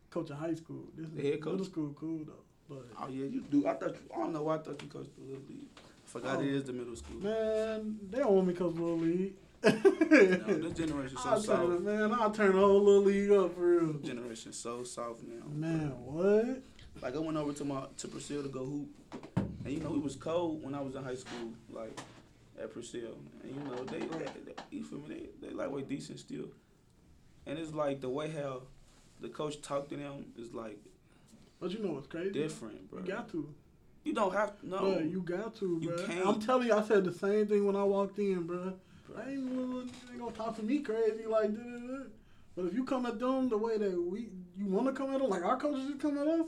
coaching high school. This The head is middle school cool though, but. oh yeah, you do. I thought you, I don't know why I thought you coached the little league. I forgot Oh. it is the middle school. Man, they don't want me to coach the little league. No, this generation so I'll soft. it, man. I'll turn the whole little league up for real. Generation so soft now. Man, what? Like I went over to my to Purcell to go hoop, and you know it was cold when I was in high school, like at Purcell, and you know they, they, they you feel me? They they lightweight decent still, and it's like the way how the coach talked to them is like But you know what's crazy? different, bro. You got to. You don't have no. Bruh, you got to, You bro. can't. I'm telling you, I said the same thing when I walked in, bro. Bruh. I ain't, gonna- ain't gonna talk to me crazy like. But if you come at them the way that we, you want to come at them, like our coaches just come at us,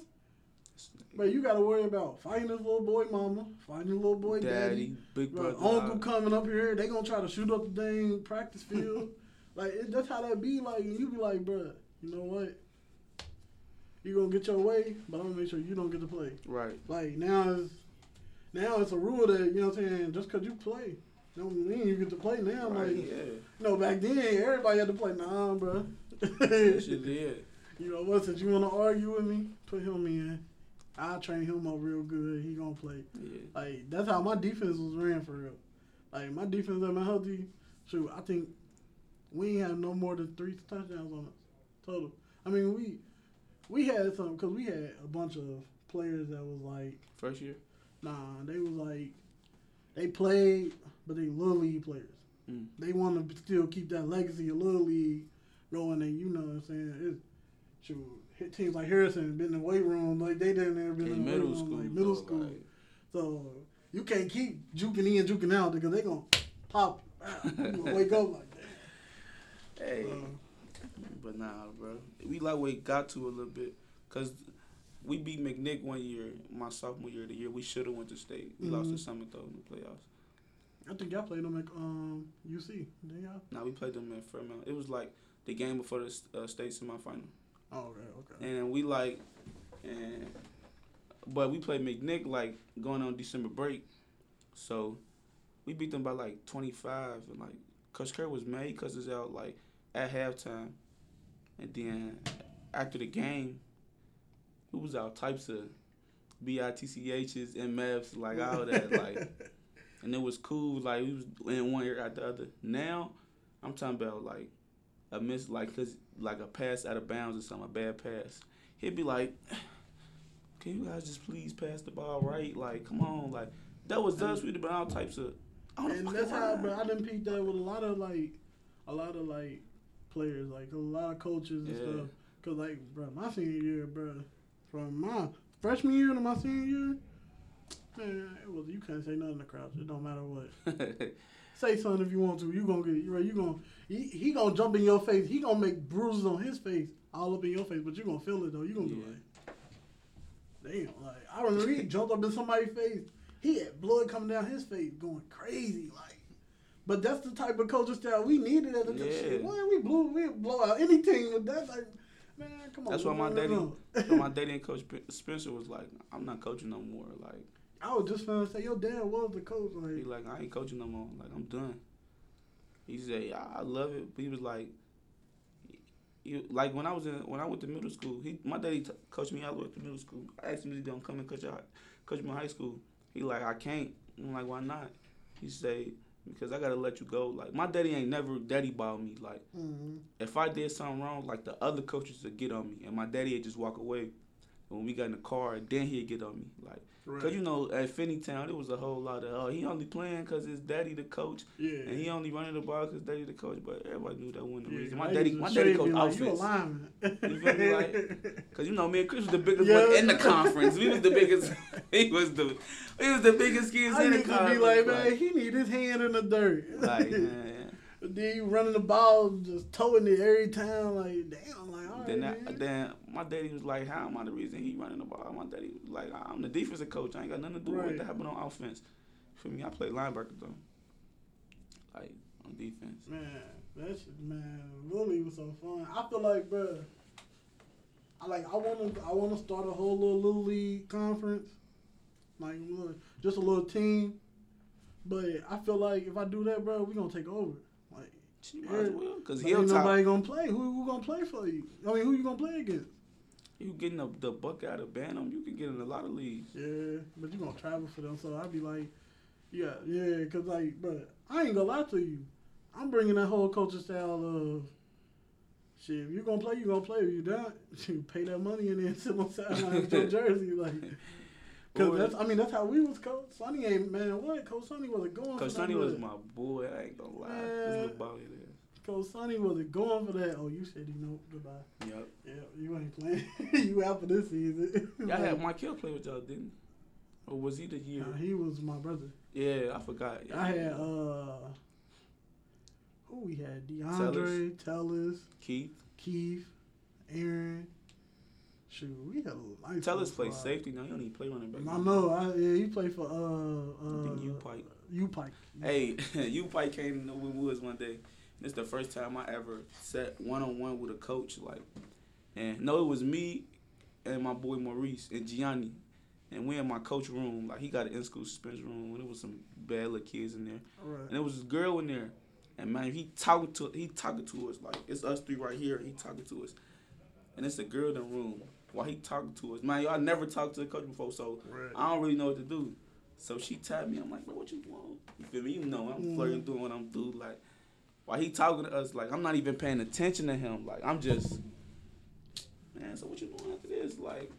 but you got to worry about finding this little boy mama, finding the little boy daddy, daddy, big Bro, brother, uncle uh, coming up here, they gonna try to shoot up the dang practice field. like it, that's how that be. Like and you be like, bruh, you know what? You gonna get your way, but I'm gonna make sure you don't get to play. right? Like now it's now it's a rule that you know what I'm saying. Just cause you play, don't mean you get to play now. Right, Like yeah. you know, back then everybody had to play. Nah, bruh. That shit did. You know what? Since you wanna argue with me, put him in. I'll train him up real good. He gonna play. Yeah. Like that's how my defense was ran for real. Like my defense at Mount Healthy, shoot, I think we ain't have no more than three touchdowns on us total. I mean we we had some because we had a bunch of players that was like, First year. nah, they was like they played, but they little league players. Mm. They want to still keep that legacy of little league, go in. You know what I'm saying? It's, shoot, teams like Harrison been in the weight room like they didn't ever been in, In the middle weight room, school, like middle though, school. like- So you can't keep juking in, juking out because they gonna pop. You gonna wake up like that. Hey, but nah, bro. We like we got to a little bit, cause we beat McNick one year, my sophomore year of the year. We should have went to state. We lost Mhm. to Summit though in the playoffs. I think y'all played them at um, UC. Didn't y'all? Now we played them in Fairmount. It was like the game before the uh, state semifinal, Oh, okay, okay. and we like, and but we played McNick like going on December break, so we beat them by like twenty five, and like Coach Kerr was mad because it's out like at halftime, and then after the game, we was out types of bitchs and maps like all that like. and it was cool. Like we was in one ear out the other. Now, I'm talking about like a miss, like cause like a pass out of bounds or something, a bad pass. He'd be like, "Can you guys just please pass the ball right? Like, come on, like that was us. We'd have been all types of." and that's how, bro. I didn't peep that with a lot of like, a lot of like players, like a lot of coaches and Yeah. stuff. Cause like, bro, my senior year, bro, from my freshman year to my senior year, man, it was you couldn't say nothing to crowds. It don't matter what. Say something if you want to. You gonna get right. You gonna he, he gonna jump in your face. He gonna make bruises on his face, all up in your face. But you gonna feel it though. You gonna be Yeah. like, damn. Like I remember he jumped up in somebody's face. He had blood coming down his face, going crazy. Like, but that's the type of coaching style we needed at the Yeah. shit. Boy, we blew we blow out any team with that. Like, man, come on. That's why my daddy, my daddy and Coach Spencer was like, "I'm not coaching no more." Like I was just gonna say your dad was the coach. Like, he Like, "I ain't coaching no more. Like I'm done." He said, yeah, "I love it," but he was like. He, like when I was in when I went to middle school, he my daddy t- coached me all the way to middle school. I asked him if he don't come and coach out, coach me in high school. He like I can't. I'm like why not? He say because I gotta let you go. Like my daddy ain't never daddy ball me. Like mm if I did something wrong, like the other coaches would get on me, and my daddy would just walk away. And when we got in the car, then he'd get on me. Like, cause you know, at Finneytown, it was a whole lot of, oh, he only playing cause his daddy the coach, yeah. and he only running the ball cause daddy the coach. But everybody knew that wasn't the Yeah, reason. My daddy, my daddy be coached like, You a lineman. You feel me? Like, Cause you know, me and Chris was the biggest Yeah. one in the conference. We was the biggest. he was the, he was the biggest kids I in the conference. be like, man, he need his hand in the dirt. like, man. then you running the ball, just towing it every time. Like, damn, like, all right, Then, I, man. then my daddy was like, "How am I the reason he running the ball?" My daddy was like, "I'm the defensive coach. I ain't got nothing to do with Right. what happened on offense." For me, I play linebacker though, like on defense. Man, that shit, man, Lily was so fun. I feel like, bro, I like, I want to, I want to start a whole little little league conference, like just a little team. But I feel like if I do that, bro, we gonna take over. Like, She might as well, cause ain't Hilltop, nobody gonna play. Who, who gonna play for you? I mean, who you gonna play against? You getting the, the buck out of Bantam, you can get in a lot of leagues. Yeah, but you gonna travel for them, so I'd be like, yeah, yeah, cause like, but I ain't gonna lie to you, I'm bringing that whole culture style of shit. If you gonna play, you gonna play. If you don't, you pay that money and then sit on the sideline with your jersey, like. Cause Boy. that's, I mean, that's how we was. Coach Sonny ain't man. What Coach Sonny wasn't going. Cause for Sonny was my boy. I ain't gonna lie. Man. This little ball is. Coach Sonny wasn't going for that. Oh, you said he no goodbye. Yep. Yeah, you ain't playing. you out for this season. Y'all had Michael play with y'all, didn't? Or was he the year? Nah, he was my brother. Yeah, I forgot. I had uh who we had DeAndre, Tellus, Keith. Keith, Aaron. Shoot, we had a nice Tell us little play squad. safety now. He don't even play running back. I know. I, yeah, he played for uh uh U Pike. U Pike. Hey, you Pike came to the Woods one day. And it's the first time I ever sat one on one with a coach. Like, and no, it was me and my boy Maurice and Gianni. And we in my coach room. Like, he got an in school suspension room. And there was some bad little kids in there. Right. And there was this girl in there. And man, he talking to he talking to us like it's us three right here. He talking to us, and it's a girl in the room while he talking to us. Man, y'all never talked to a coach before, so Right. I don't really know what to do. So she tapped me. I'm like, bro, what you want? You feel me? You know, I'm Mhm. flirting, doing what I'm doing. Like, while he talking to us, like I'm not even paying attention to him. Like I'm just, man. So what you doing after this? Like,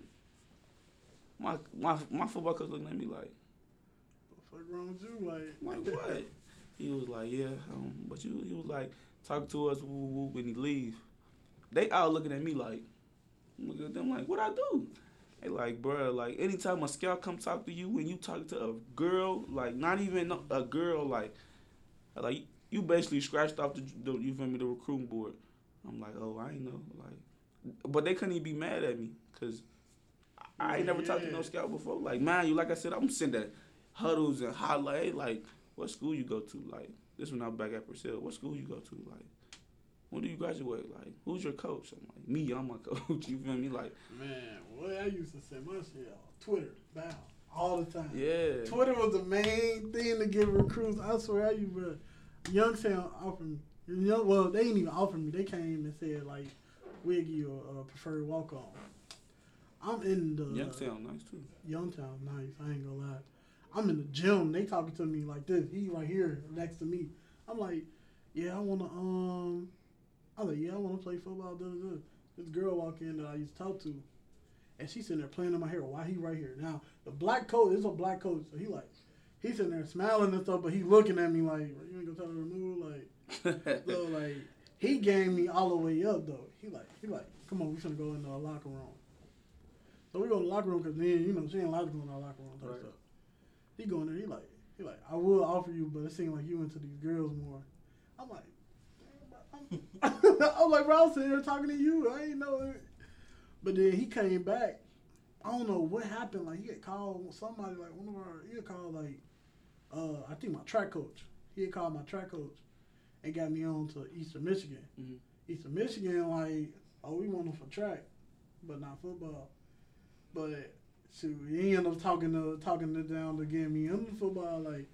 my my my football coach looking at me like. What the fuck wrong with you? Like, Like what? he was like, yeah, um, but you. He was like, talk to us, woo, woo, when he leave. they all looking at me like, look at them like, what I do? They like, bro, like anytime a scout come talk to you and you talk to a girl, like not even a girl, like, like you basically scratched off the, the you feel me the recruiting board. I'm like, oh, I ain't know, like, but they couldn't even be mad at me because I ain't never talked to no scout before. Like, man, you like I said, I'm sending huddles and highlight. Like, what school you go to? Like, this when I'm back at Purcell. What school you go to? Like, when do you graduate? Like, who's your coach? I'm like, me, I'm my coach. You feel me? Like, man, what I used to send my shit on Twitter, bow, all the time. Yeah. Twitter was the main thing to get recruits. I swear, I used Youngstown offered me. You know, well, they didn't even offer me. They came and said like, we'll give you a, a preferred walk on. I'm in the Youngstown, nice too. Youngtown, nice. I ain't gonna lie. I'm in the gym. They talking to me like this. He right here next to me. I'm like, yeah, I wanna um. I was like, yeah, I wanna play football. Duh, duh. This girl walk in that I used to talk to, and she's sitting there playing in my hair. Why he right here now? The black coat is a black coat, so he like, he's sitting there smiling and stuff, but he looking at me like, ain't gonna her to move, like, so like, he gave me all the way up though. He like, he like, come on, we gonna go in the locker room. So we go to the locker room because then you know she ain't allowed to go in our locker room type Right. stuff. He going there. He like he like I will offer you, but it seemed like you into these girls more. I'm like, I'm, I'm like, bro, I was sitting here talking to you. I ain't know it. But then he came back. I don't know what happened. Like he had called somebody, like one of our, he had called like, uh, I think my track coach. He had called my track coach, and got me on to Eastern Michigan. Mhm. Eastern Michigan, like, oh, we want him for track, but not football. But shoot, he ended up talking to talking to down to get me into football. Like,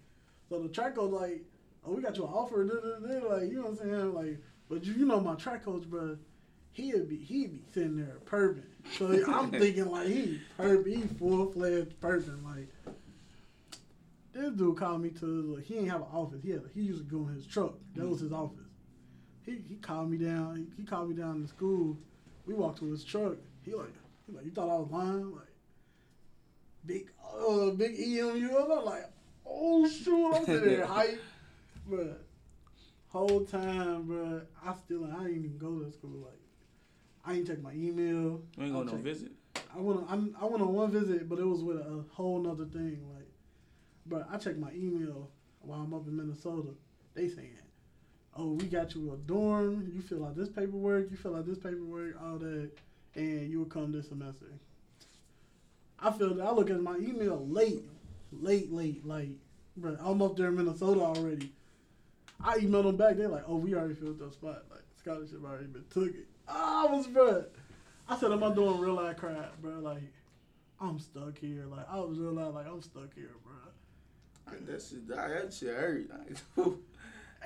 so the track coach like, oh, we got you an offer. Da, da, da, like, you know what I'm saying? Like, but you, you know my track coach, bro. He'd be he'd be sitting there perving. So I'm thinking like he perp, he full fledged perving. Like this dude called me to like, he ain't have an office. He had he used to go in his truck. That was his office. He he called me down. He, he called me down to school. We walked to his truck. He like he like you thought I was lying? Like big uh big EMU. I'm like oh shoot. I'm sitting there hype, but whole time, bro. I still I didn't even go to school. Like I ain't check my email. You ain't going no visit. I went on, I, I went on one visit, but it was with a whole nother thing. Like, but I checked my email while I'm up in Minnesota. They saying, "Oh, we got you a dorm. You fill out this paperwork. You fill out this paperwork, all that, and you will come this semester." I feel that I look at my email late, late, late, like, bro, I'm up there in Minnesota already. I emailed them back. They're like, "Oh, we already filled the spot. Like, scholarship already been took it." I was, bro. I said, "Am I doing real life crap, bro? Like, I'm stuck here. Like, I was real life, like, I'm stuck here, bro." That shit, that shit hurt.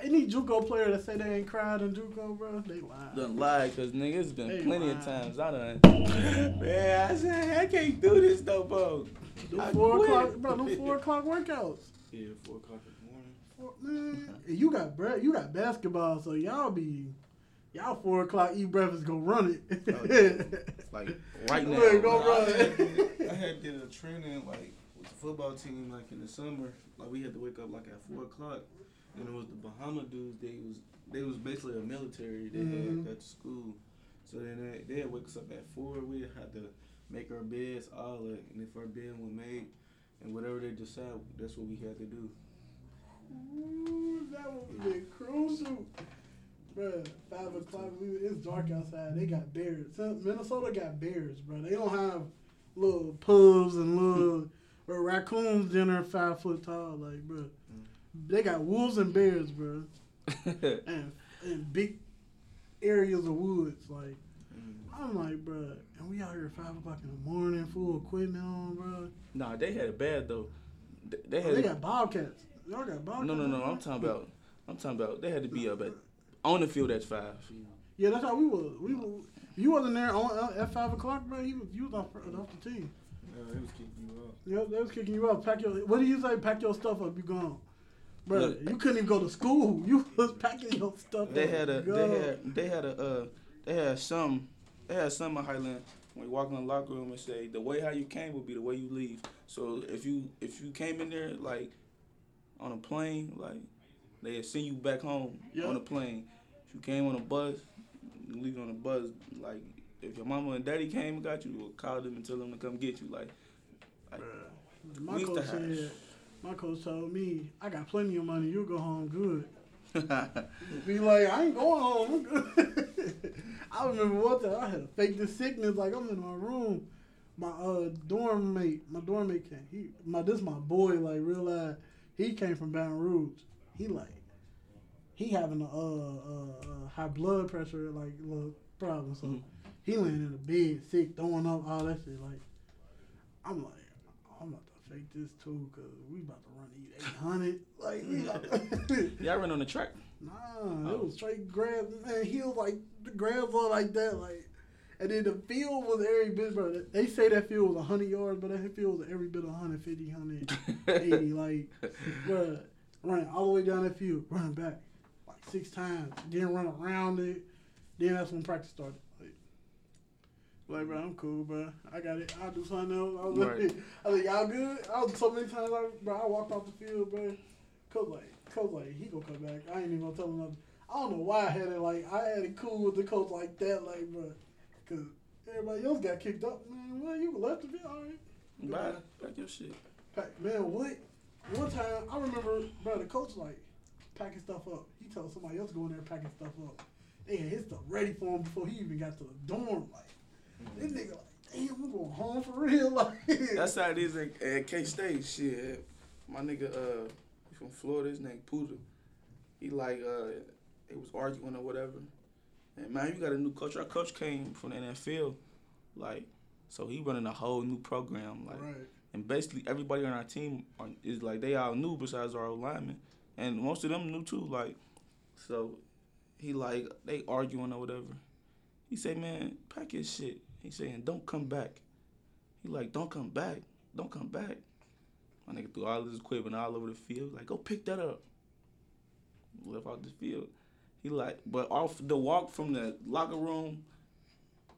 Any JUCO player that say they ain't cried in JUCO, bro, they lying. done lie, cause nigga, it's been Hey, plenty man. of times I done. Man, I said I can't do this though, bro. Them I four quit. o'clock, bro. Them four o'clock workouts. Yeah, four o'clock in the morning. Four, man, and you got bre- you got basketball, so y'all be y'all four o'clock eat breakfast, go run it. Oh. Like right now. Look, go I run. had, did, I had did a training like with the football team like in the summer. Like we had to wake up like at four o'clock, and it was the Bahama dudes. They was they was basically a military they Mhm. had at the school. So then they they had wake us up at four. We had to make our beds all that, and if our bed was made, and whatever they decide, that's what we had to do. Ooh, that would be crucial. Bruh, five o'clock, we, it's dark outside. They got bears. Minnesota got bears, bro. They don't have little pugs and little raccoons dinner five foot tall, like, bro. They got wolves and bears, bro, and and big areas of woods. Like, Mm. I'm like, bro, and we out here at five o'clock in the morning, full equipment on, bro. nah, they had it bad though. They, they Oh, had they got bobcats. Y'all got bobcats. no, no, no. I'm talking about. I'm talking about. They had to be up at on the field at five. Yeah, that's how we were. We was. You wasn't there on, uh, at five o'clock, bro. You was you was off, off the team. Yeah, they was kicking you out. Yep, they was kicking you out. Pack your. What do you say? Pack your stuff up. You gone, bro. Look. you couldn't even go to school. You was packing your stuff. They up. had a. Go. They had. They had a. Uh, they had some. They had some in Highland. When you walk in the locker room and say the way how you came will be the way you leave. So if you if you came in there like on a plane, like they send you back home Yeah. on a plane. If you came on a bus, leave on a bus. Like if your mama and daddy came and got you, we'll call them and tell them to come get you. Like, like My we used to coach have- said, my coach told me, I got plenty of money. You'll go home good. Be like, I ain't going home. I'm good. I remember one time I had a fake this sickness. Like I'm in my room. My uh dorm mate, my dorm mate came. He my this my boy. Like real life. He came from Baton Rouge. He like he having a uh, uh, uh high blood pressure like little problem. So Mhm. He laying in the bed sick, throwing up all that shit. Like I'm like. I'm about to fake this too, cause we about to run these 800. Like we about to, Y'all run on the track. Nah, Oh. it was straight grab. Man, he was like the grabs all like that, like. And then the field was every bit, bro. They say that field was 100 yards, but that field was every bit 150, 180. like, bro, running all the way down that field, running back like six times, then run around it. Then that's when practice started. Like, bro, I'm cool, bro. I got it. I'll do something else. I was Right. like, I was like, y'all good? I was so many times, I, bro, I walked off the field, bro. Coach like, coach like, he gonna come back. I ain't even gonna tell him nothing. I don't know why I had it like, I had it cool with the coach like that, like, bro. Cause everybody else got kicked up, man. Well, you left the field, all right. Bye. Pack your shit. Pack, man, what? One time, I remember, bro, the coach like packing stuff up. He told somebody else to go in there packing stuff up. They had his stuff ready for him before he even got to the dorm. Like, this nigga like, damn, I'm going home for real. Like, That's how it is at, at K State. Shit, my nigga, uh, he from Florida. His name Puda. He like, uh, they was arguing or whatever. And man, you got a new coach. Our coach came from the NFL, like, so he running a whole new program, like, right. and basically everybody on our team are, is like they all new besides our old linemen, and most of them new too. Like, so he like they arguing or whatever. He say, man, pack his shit. He saying, don't come back. He like, don't come back, don't come back. My nigga threw all his equipment all over the field. Like, go pick that up. Left out the field. He like, but off the walk from the locker room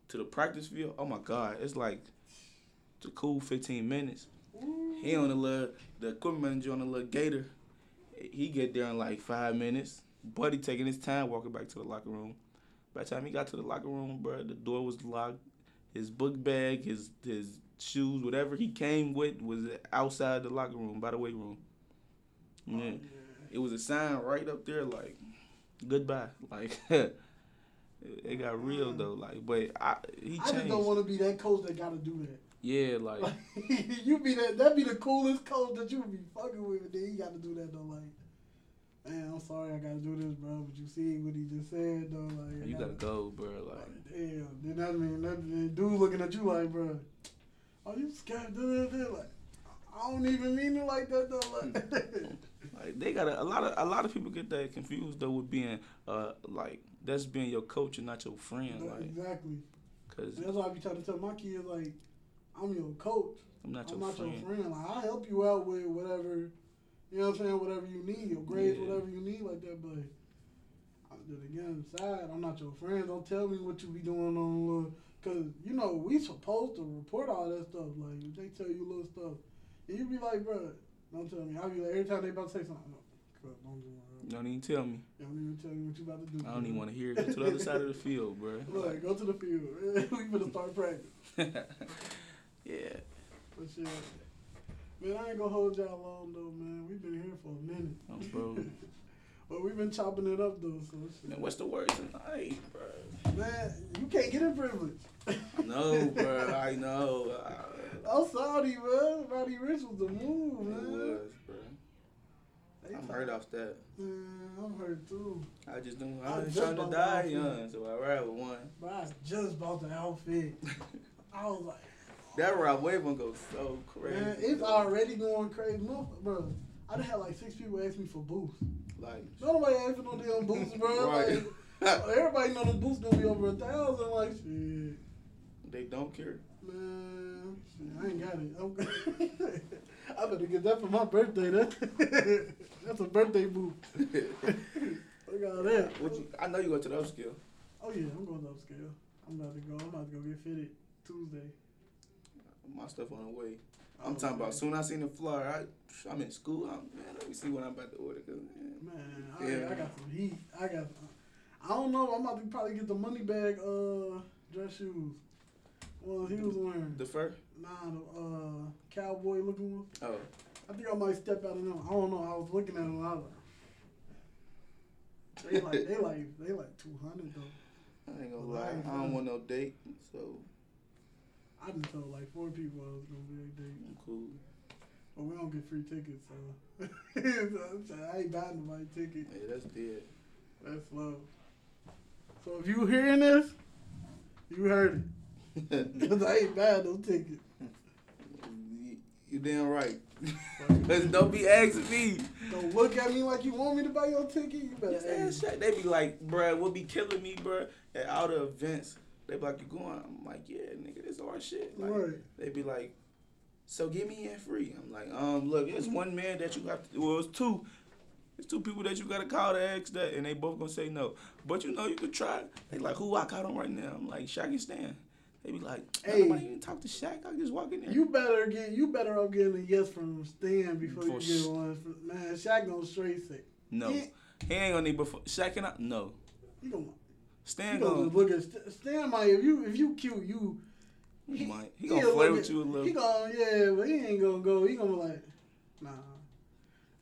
to the practice field. Oh my God, it's like it's a cool 15 minutes. He on the little, the equipment manager on the little gator. He get there in like five minutes. Buddy taking his time walking back to the locker room. By the time he got to the locker room, bro, the door was locked. His book bag, his his shoes, whatever he came with, was outside the locker room by the weight room. Oh, Yeah. It was a sign right up there, like goodbye. Like it got real though. Like, but I he I just don't want to be that coach that got to do that. yeah, like Like, you be that that be the coolest coach that you would be fucking with, then he got to do that though. Like, man, I'm sorry I gotta do this, bro. But you see what he just said though. Like, you gotta go, bro. Like. Like, damn. Then that mean that dude looking at you like, bro. are you scared? Like, I don't even mean it like that though. Like, Like they got a, a lot of a lot of people get that confused though with being uh like that's being your coach and not your friend like exactly. cause That's why I be trying to tell my kids like, I'm your coach. I'm not I'm your not friend. your friend. Like I help you out with whatever, you know what I'm saying, whatever you need, your grades, Yeah. whatever you need like that. But I then again, inside, I'm not your friend. Don't tell me what you be doing on little, cause you know we supposed to report all that stuff. Like if they tell you little stuff, and you be like, bro, don't tell me. I be like every time they about to say something, no, don't do it. Don't even tell me. Don't even tell you what you about to do. I don't even want to hear it. Go to the other side of the field, bro. Look, go to the field. we finna start practice. yeah. But shit, man, I ain't gonna hold y'all long though, man. We've been here for a minute. Oh, bro. But we've been chopping it up though, so. Man, what's the word tonight, bro? Man, you can't get a privilege. No, bro. I know. I'm sorry, man. Roddy Ricch was the move, it man. was, bro. They I'm hurt off that. Man, I'm hurt too. I just don't. I I just trying to die young, so I ride with one. But I just bought the outfit. I was like, That ride wave gonna go so crazy. man, it's already going crazy. Bro, I done had like six people ask me for boosts. like. Nobody asked for no damn boosts, bro. Right. Like, everybody know the boosts gonna be over a thousand. Like, shit. They don't care. Man, shit, I ain't got it. I'm, I better get that for my birthday. That that's a birthday. Look at all that. What you, I know you go to the upscale. Oh yeah, I'm going to upscale. I'm about to go. I'm about to go get fitted Tuesday. My stuff on the way. I'm Oh, talking about soon I seen the flyer. I, I'm in school. I'm, man, let me see what I'm about to order. Cause, man, Man, I, Yeah. I got some heat. I got. I don't know. I'm about to probably get the money bag uh dress shoes. Well, he was wearing The fur? nah the uh cowboy looking one. Oh. I think I might step out of them. I don't know. I was looking at them. I was like, they like they like they like two hundred though. I ain't gonna lie. I don't want no date, so I just told like four people I was gonna be a date, I'm cool. but we don't get free tickets, so, so I'm saying, I ain't buying nobody ticket. Yeah, that's dead. That's low. So if you hearing this, you heard it. Cause I ain't buying no ticket. you, you damn right. Cause don't be asking me. Don't look at me like you want me to buy your ticket. You better ask They be like, bruh, what be killing me, bruh, at all the events. They be like, you going? I'm like, yeah, nigga, this our shit. Like, Right. They be like, so get me in free. I'm like, um, look, it's one man that you have to. Well, it's two. It's two people that you gotta call to ask that, and they both gonna say no. But you know you could try. They like, who I call on right now? I'm like, Shaq and Stan. They be like, Hey. nobody even talk to Shaq. I just walk in there. You better get you better off getting a yes from Stan before Before you get one. From, man, Shaq gonna straight say. no, He, he ain't gonna need before Shaq and I. No, he gonna, Stan he gonna gonna. look at St- Stan. Might if you if you cute you. He might. He gonna play with you a little. He gonna yeah, but he ain't gonna go. He gonna be like, nah.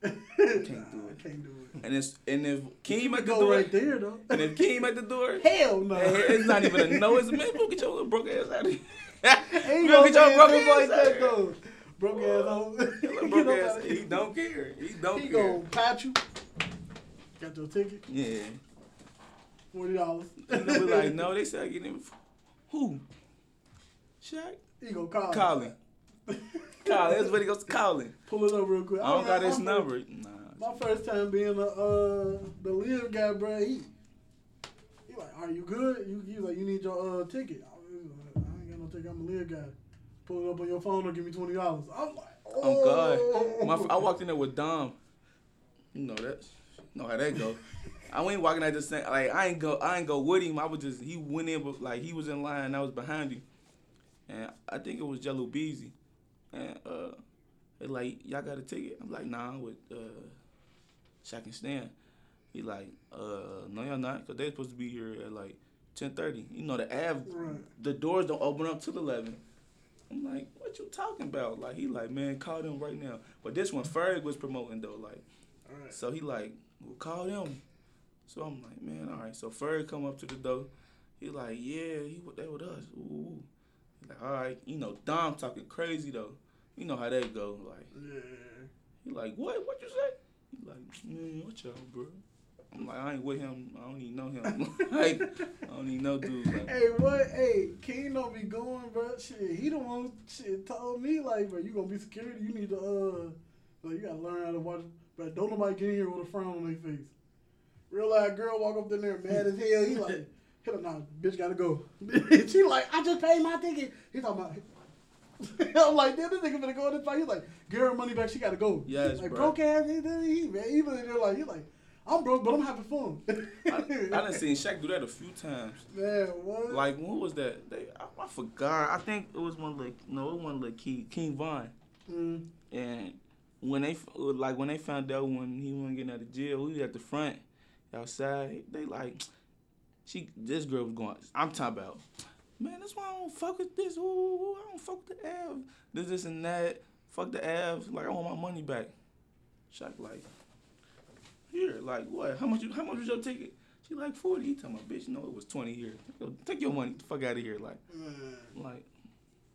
can't do nah, it. Can't do it. And it's and if Keem at the go door, right there though. and if Keem at the door, Hell no. it's not even a no. It's man. Bro, get your little broke ass out of here. Ain't Bro, no get your broke ass out of here. Broke ass home. Broke ass. He don't care. He don't He care. gonna pat you. Got your ticket, Yeah. Forty dollars. And they be like, no, they said I get him. Who? Shaq? He gonna call. Colin. Colin. That's what he goes to Colin. Pull it up real quick. I don't got his number. First, Nah. my first time being a uh the live guy, bro. He he like, are you good? You he was like, you need your uh ticket. I I ain't got no ticket. I'm a live guy. Pull it up on your phone or give me twenty dollars. I'm like, oh, Oh God. My, I walked in there with Dom. You know that. You know how that go. I ain't walking at the same. Like I ain't go. I ain't go with him. I was just. He went in, but like he was in line. I was behind him, and I think it was Jello Beezy, and uh, they like y'all got a ticket. I'm like nah, I'm with uh, Shaq and Stan. He like uh, no y'all not, cause they supposed to be here at like ten thirty. You know the Av, Right. the doors don't open up till eleven. I'm like, what you talking about? Like he like, man, call them right now. But this one Ferg was promoting though, like, All right. so he like, well, call them. So I'm like, man, all right. So Ferg come up to the door. He like, yeah, he they with us. Ooh. He like, all right, you know, Dom talking crazy though. You know how they go. Like, Yeah. he like, what? What you say? He like, man, what y'all, bro? I'm like, I ain't with him. I don't even know him. like, I don't even know dude. Like, Hey, what? Hey, King don't be going, bro. Shit, he the one shit told me like, bro, you gonna be security. You need to uh, like, you gotta learn how to watch. But don't nobody get in here with a frown on their face. Real life girl walk up in there mad as hell. He like, hell no, bitch gotta go. she like, I just paid my ticket. He talking about. I'm like, damn, this nigga finna go in this fight. He's like, get her money back. She gotta go. Yes, like bro. broke ass. He, he, he, man, even they're like, he like, I'm broke, but I'm having fun. I, I done seen Shaq do that a few times. Man, what? Like, who was that? They, I, I forgot. I think it was one like no, it wasn't like King, King Von. Mm. And when they like when they found out when he wasn't getting out of jail, we was at the front, outside. They like, she this girl was going. I'm talking about, man. That's why I don't fuck with this. Ooh, I don't fuck with the Av. This, this, and that. Fuck the Avs. Like I want my money back. Shaq like, here, like what? How much? You, how much was your ticket? She like forty. He talking about, bitch. No, it was twenty here. Yo, Take your money. The fuck out of here. Like, mm. like,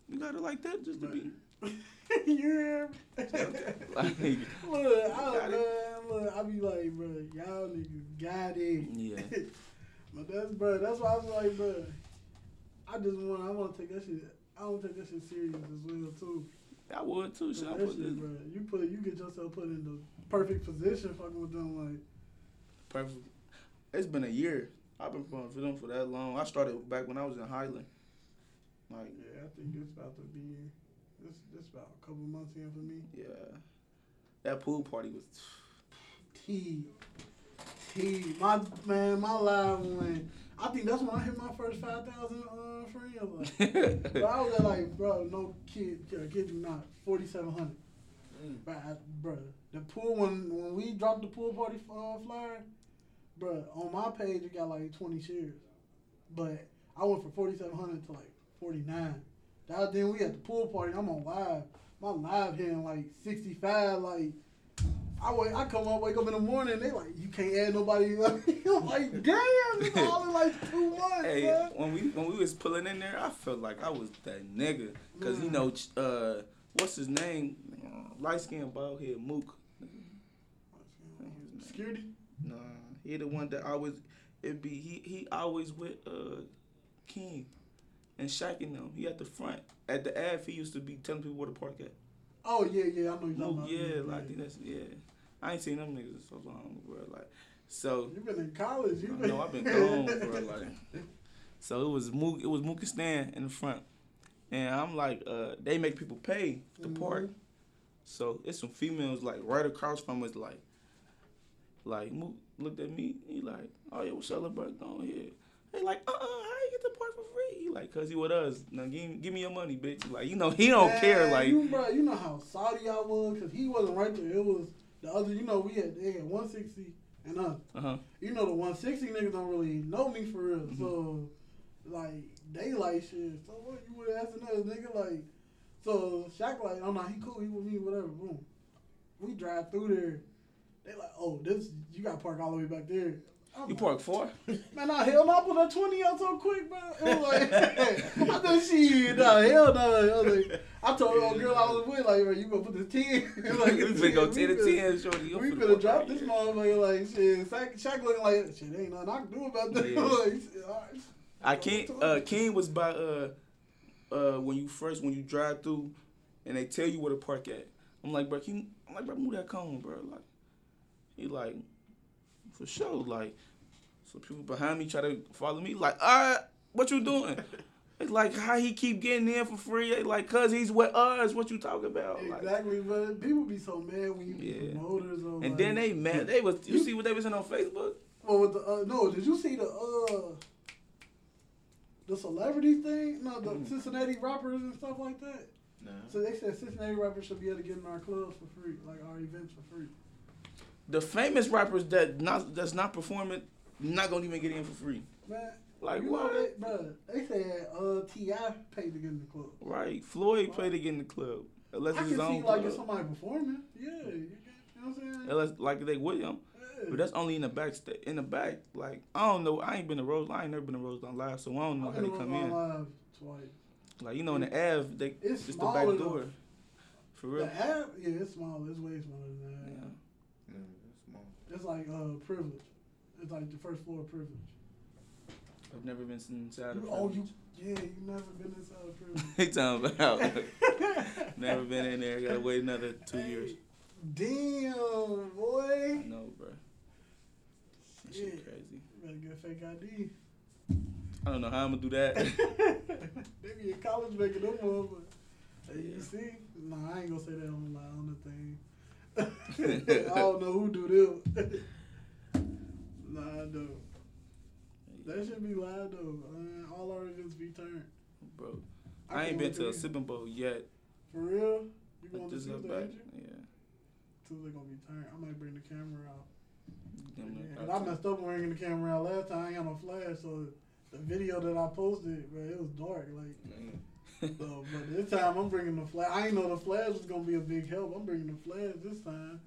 you got it like that just to be. You hear me? Like, look, I, Got man, look, I be like, bro, y'all niggas got it. Yeah. but that's, bro, that's why I was like, bro, I just want, I want to take that shit. I want to take that shit serious as well too. I would too. So Should I that put shit, this bro, you put, you get yourself put in the perfect position, fucking with them, like, perfect? It's been a year. I've been playing for them for that long. I started back when I was in Highland. Like, yeah, I think it's about to be, this, this about a couple months in for me. yeah, that pool party was. T. T. My man, my live win. I think that's when I hit my first five thousand uh, friends. Like, bro, I was at like, bro, no kid, yeah, kid you not, forty seven hundred. Mm. Bro, I- bro, the pool when when we dropped the pool party uh, flyer, Bruh, on my page it got like 20 shares, but I went from 4,700 to like 49. That then we at the pool party. I'm on live. My live hitting like 65. Like I wake, I come up, wake up in the morning. They like, you can't add nobody. I'm like, damn, it's all in like two months. Hey, bruh. when we when we was pulling in there, I felt like I was that nigga. Cause you know, uh, what's his name? Light skinned bald head Mook. Security. Nah, he the one that always it be he he always with uh King and Shaq and them. He at the front at the Ave. He used to be telling people where to park at. Oh yeah, yeah, I know you talking yeah, about. like think that's yeah. I ain't seen them niggas in so long, bro. Like so. You've been in college. You I know I've been gone, bro. Like, so it was Mook, it was Mook and Stan in the front, and I'm like, uh, they make people pay to Mhm. park. So it's some females like right across from us, like, like Mook looked at me. He like, oh yeah, what's up, bro? Go ahead. They like, uh, uh how you get the park for free? He like, cause he with us. Now give, give me your money, bitch. Like, you know, he don't Man, care. Like, you, bro, you know how Saudi I was because he wasn't right there. It was the other. You know, we had they had 160 and us. uh huh. You know, the 160 niggas don't really know me for real. Mhm. So, like, they like shit. So what you would asking us, nigga? Like, so Shaq like, oh no, he cool. He with me, whatever. Boom. We drive through there. They like, oh, this you got to park all the way back there. I'm You like, park four? Man, I hell no, I put that 20 out so quick, bro. It was like, I thought she, nah, hell no. I, was like, I told the girl I was with, like, bro, you gonna put this 10. like, we finna go we ten to ten, shorty. We finna drop this motherfucker, like, shit. Shaq, Shaq looking like, shit, ain't nothing I can do about that. Yeah. like, shit, all right. I can't. Uh, King was by uh, uh, when you first when you drive through, and they tell you where to park at. I'm like, bro, can you, I'm like, bro, move that cone, bro. Like, he like, for sure, like, so people behind me try to follow me, like, all right, what you doing? it's like how he keep getting in for free, They like, cause he's with us. What you talking about? Like, Exactly, but people be so mad when you be Yeah. promoters or and like, then they mad. They was you see what they was saying on Facebook? Well, with the uh, no, did you see the uh the celebrity thing? No, the Mm. Cincinnati rappers and stuff like that. Nah. So they said Cincinnati rappers should be able to get in our clubs for free, like our events for free. The famous rappers that not that's not performing, not gonna even get in for free. Man, Like you what? they, bro, they said uh Ti paid to get in the club. Right. Floyd played to get in the club. Unless I it's can his see own like if somebody performing, yeah, you, you know what I'm saying? Unless like they him. Yeah. But that's only in the back sta- in the back. Like I don't know. I ain't been to Rose I ain't never been to Rose on live, so I don't know I've how they come in. live twice. Like you know in the Ave, they It's it's the back door. though. For real. The app, yeah, it's small. It's way smaller than that. Yeah. Yeah, that's small. It's like uh privilege. It's like the first floor of privilege. I've never been inside of You, oh, you yeah, you never been inside of privilege. He talking about never been in there. Gotta wait another two years. Damn, boy. know, bro. That Shit. shit crazy. Better get a fake ID. I don't know how I'm gonna do that. they be in college making them motherfuckers. Hey, you see? Nah, I ain't gonna say that on the on the thing. I don't know who do them. nah, I don't. That should be live though. Man. All our events be turned. Bro, I I ain't been to a sipping bowl yet. For real? You I going to Tuesday, back. Yeah. Tuesday gonna be turned. I might bring the camera out. Damn near Yeah, 'cause about I messed up bringing the camera out last time. I ain't got no flash, so the video that I posted, man, it was dark. Like, so, but this time I'm bringing the flash. I ain't know the flash was gonna be a big help. I'm bringing the flash this time.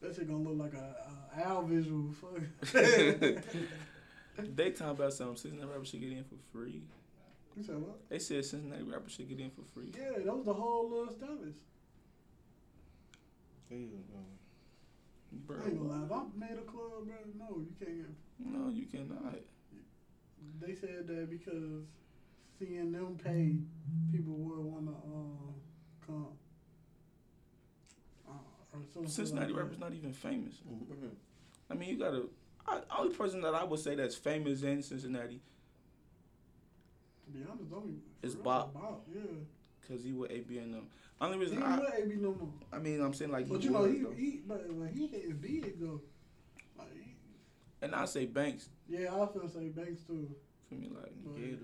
That shit gonna look like a, a owl visual. Fuck. They talking about something. Cincinnati rappers should get in for free. you said what? They said Cincinnati rappers should get in for free. Yeah, that was the whole little status. Ew. Bro, I ain't gonna lie. If I made a club, bro, no, you can't get no, you cannot. They said that because seeing them pay, people would want to uh, come. Uh, or something Cincinnati like that. rappers not even famous. Mm-hmm. I mean, you gotta. I, only person that I would say that's famous in Cincinnati, To be honest, don't even. It's for real, Bob. Bob, yeah. cause he with AB and them. Only reason ain't I, with AB no more. I mean, I'm saying like But you know, he, though. he but when he hit big though. Like, he, and I say Banks. yeah, I was gonna say Banks too. For me, like, But Gator.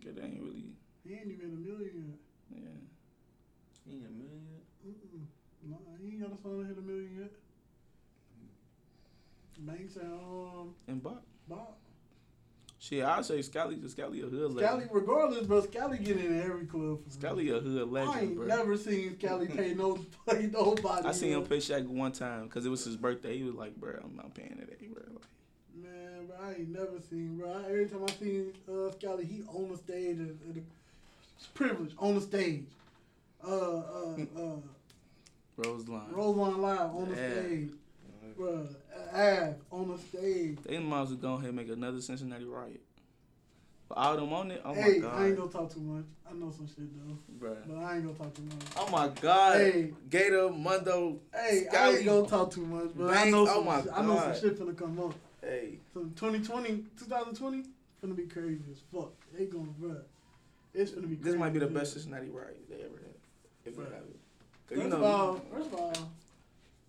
Yeah, they ain't really. he ain't even a million Yeah. He ain't a million yet? yet. Mm-mm. No, he ain't got a song to hit a million yet. Banks and um and Bob. Bob. Shit, I'll say Scally. Scally a hood Scally, regardless, bro, Scally get in every club. For Scally a hood legend, I ain't bro. never seen Scally pay no pay nobody. I seen him pay Shaq one time because it was his birthday. He was like, bro, I'm not paying today, bro. Like, bro, I ain't never seen, bro. I- Every time I seen uh, Scally, he on the stage. At, at the, it's privilege on the stage. Uh, uh, uh, Roseline. Roseline Live on the Yeah. stage. Bro, Av on the stage. They might as well go ahead and make another Cincinnati riot. But all them on it, oh hey, my I ain't gonna talk too much. I know some shit though, bro. but I ain't gonna talk too much. Oh my god, Hey. Gator Mundo. Hey, I ain't gonna talk too much, but I Banks, know oh some. my shit- I know some shit finna come up. Hey, So 2020, 2020, gonna be crazy as fuck. They gonna, bro. It's finna be. this might be the best. Cincinnati riot they ever had, if Right. have it. First you of know, all, first of all,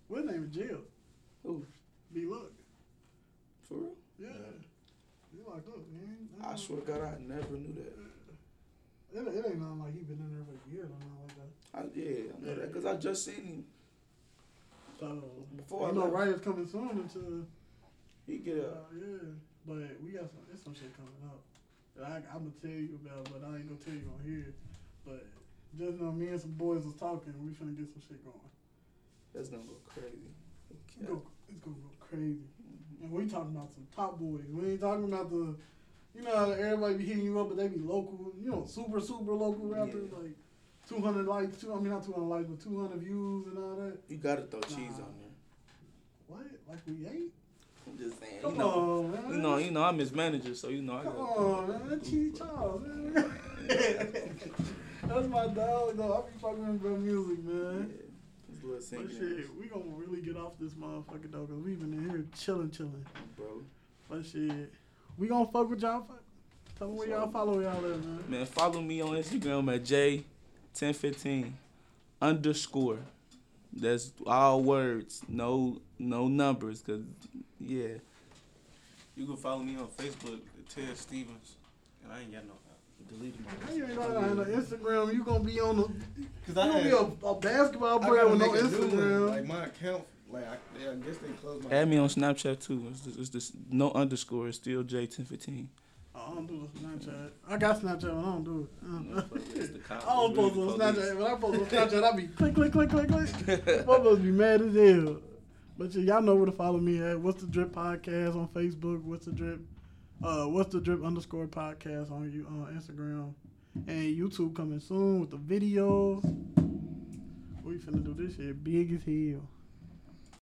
what name is jail? Who? Be look. for real. Yeah. You locked up, man. I swear to God, I never knew that. It, it ain't nothing like he been in there for years or nothing like that. I, yeah, I know that because I just seen him. So Before I know, left. riots coming soon into. He get Uh, up. yeah, but we got some. There's some shit coming up. That I, I'm gonna tell you about, but I ain't gonna tell you on here. But just know, me and some boys was talking. We finna get some shit going. That's gonna go crazy. It's go, it's gonna go crazy. And we talking about some top boys. We ain't talking about the, you know, how everybody be hitting you up, but they be local. You know, super super local rappers Yeah. like. 200 likes, two, I mean not 200 likes, but 200 views and all that. You gotta throw cheese on there. What? Like we ate? I'm just saying. Come you know, on, man. you know, you know, I'm his manager, so you know I Come gotta. on, man. That Cheese Charles, man. That's my dog, though. I be fucking with bro music, man. his little But shit, we gonna really get off this motherfucker, though, because we been in here chilling, chilling. bro. But shit, we gonna fuck with y'all. Fuck. Tell them where y'all follow y'all at, man. Man, follow me on Instagram at J1015 underscore. That's all words, no no numbers, cause yeah. You can follow me on Facebook, Ted Stevens, and I ain't got no. I deleted my. How you ain't on the Instagram? You gonna be on the. Cause You I gonna had, be a, a basketball player gotta with no make a new one. Instagram. Like my account, like I, yeah, I guess they closed my. Add me on Snapchat too. It's just, it's just no underscore. It's still J1015. I don't do Snapchat. I got Snapchat, but I don't do it. Uh, It's the cop. I don't post on. Snapchat. When I post on Snapchat, I be click, click, click, click, click. Motherfuckers be mad as hell. But yeah, y'all know where to follow me at. What's the Drip Podcast on Facebook? What's the Drip? Uh, what's the Drip underscore podcast on you on Instagram and YouTube coming soon with the videos. We finna do this shit big as hell.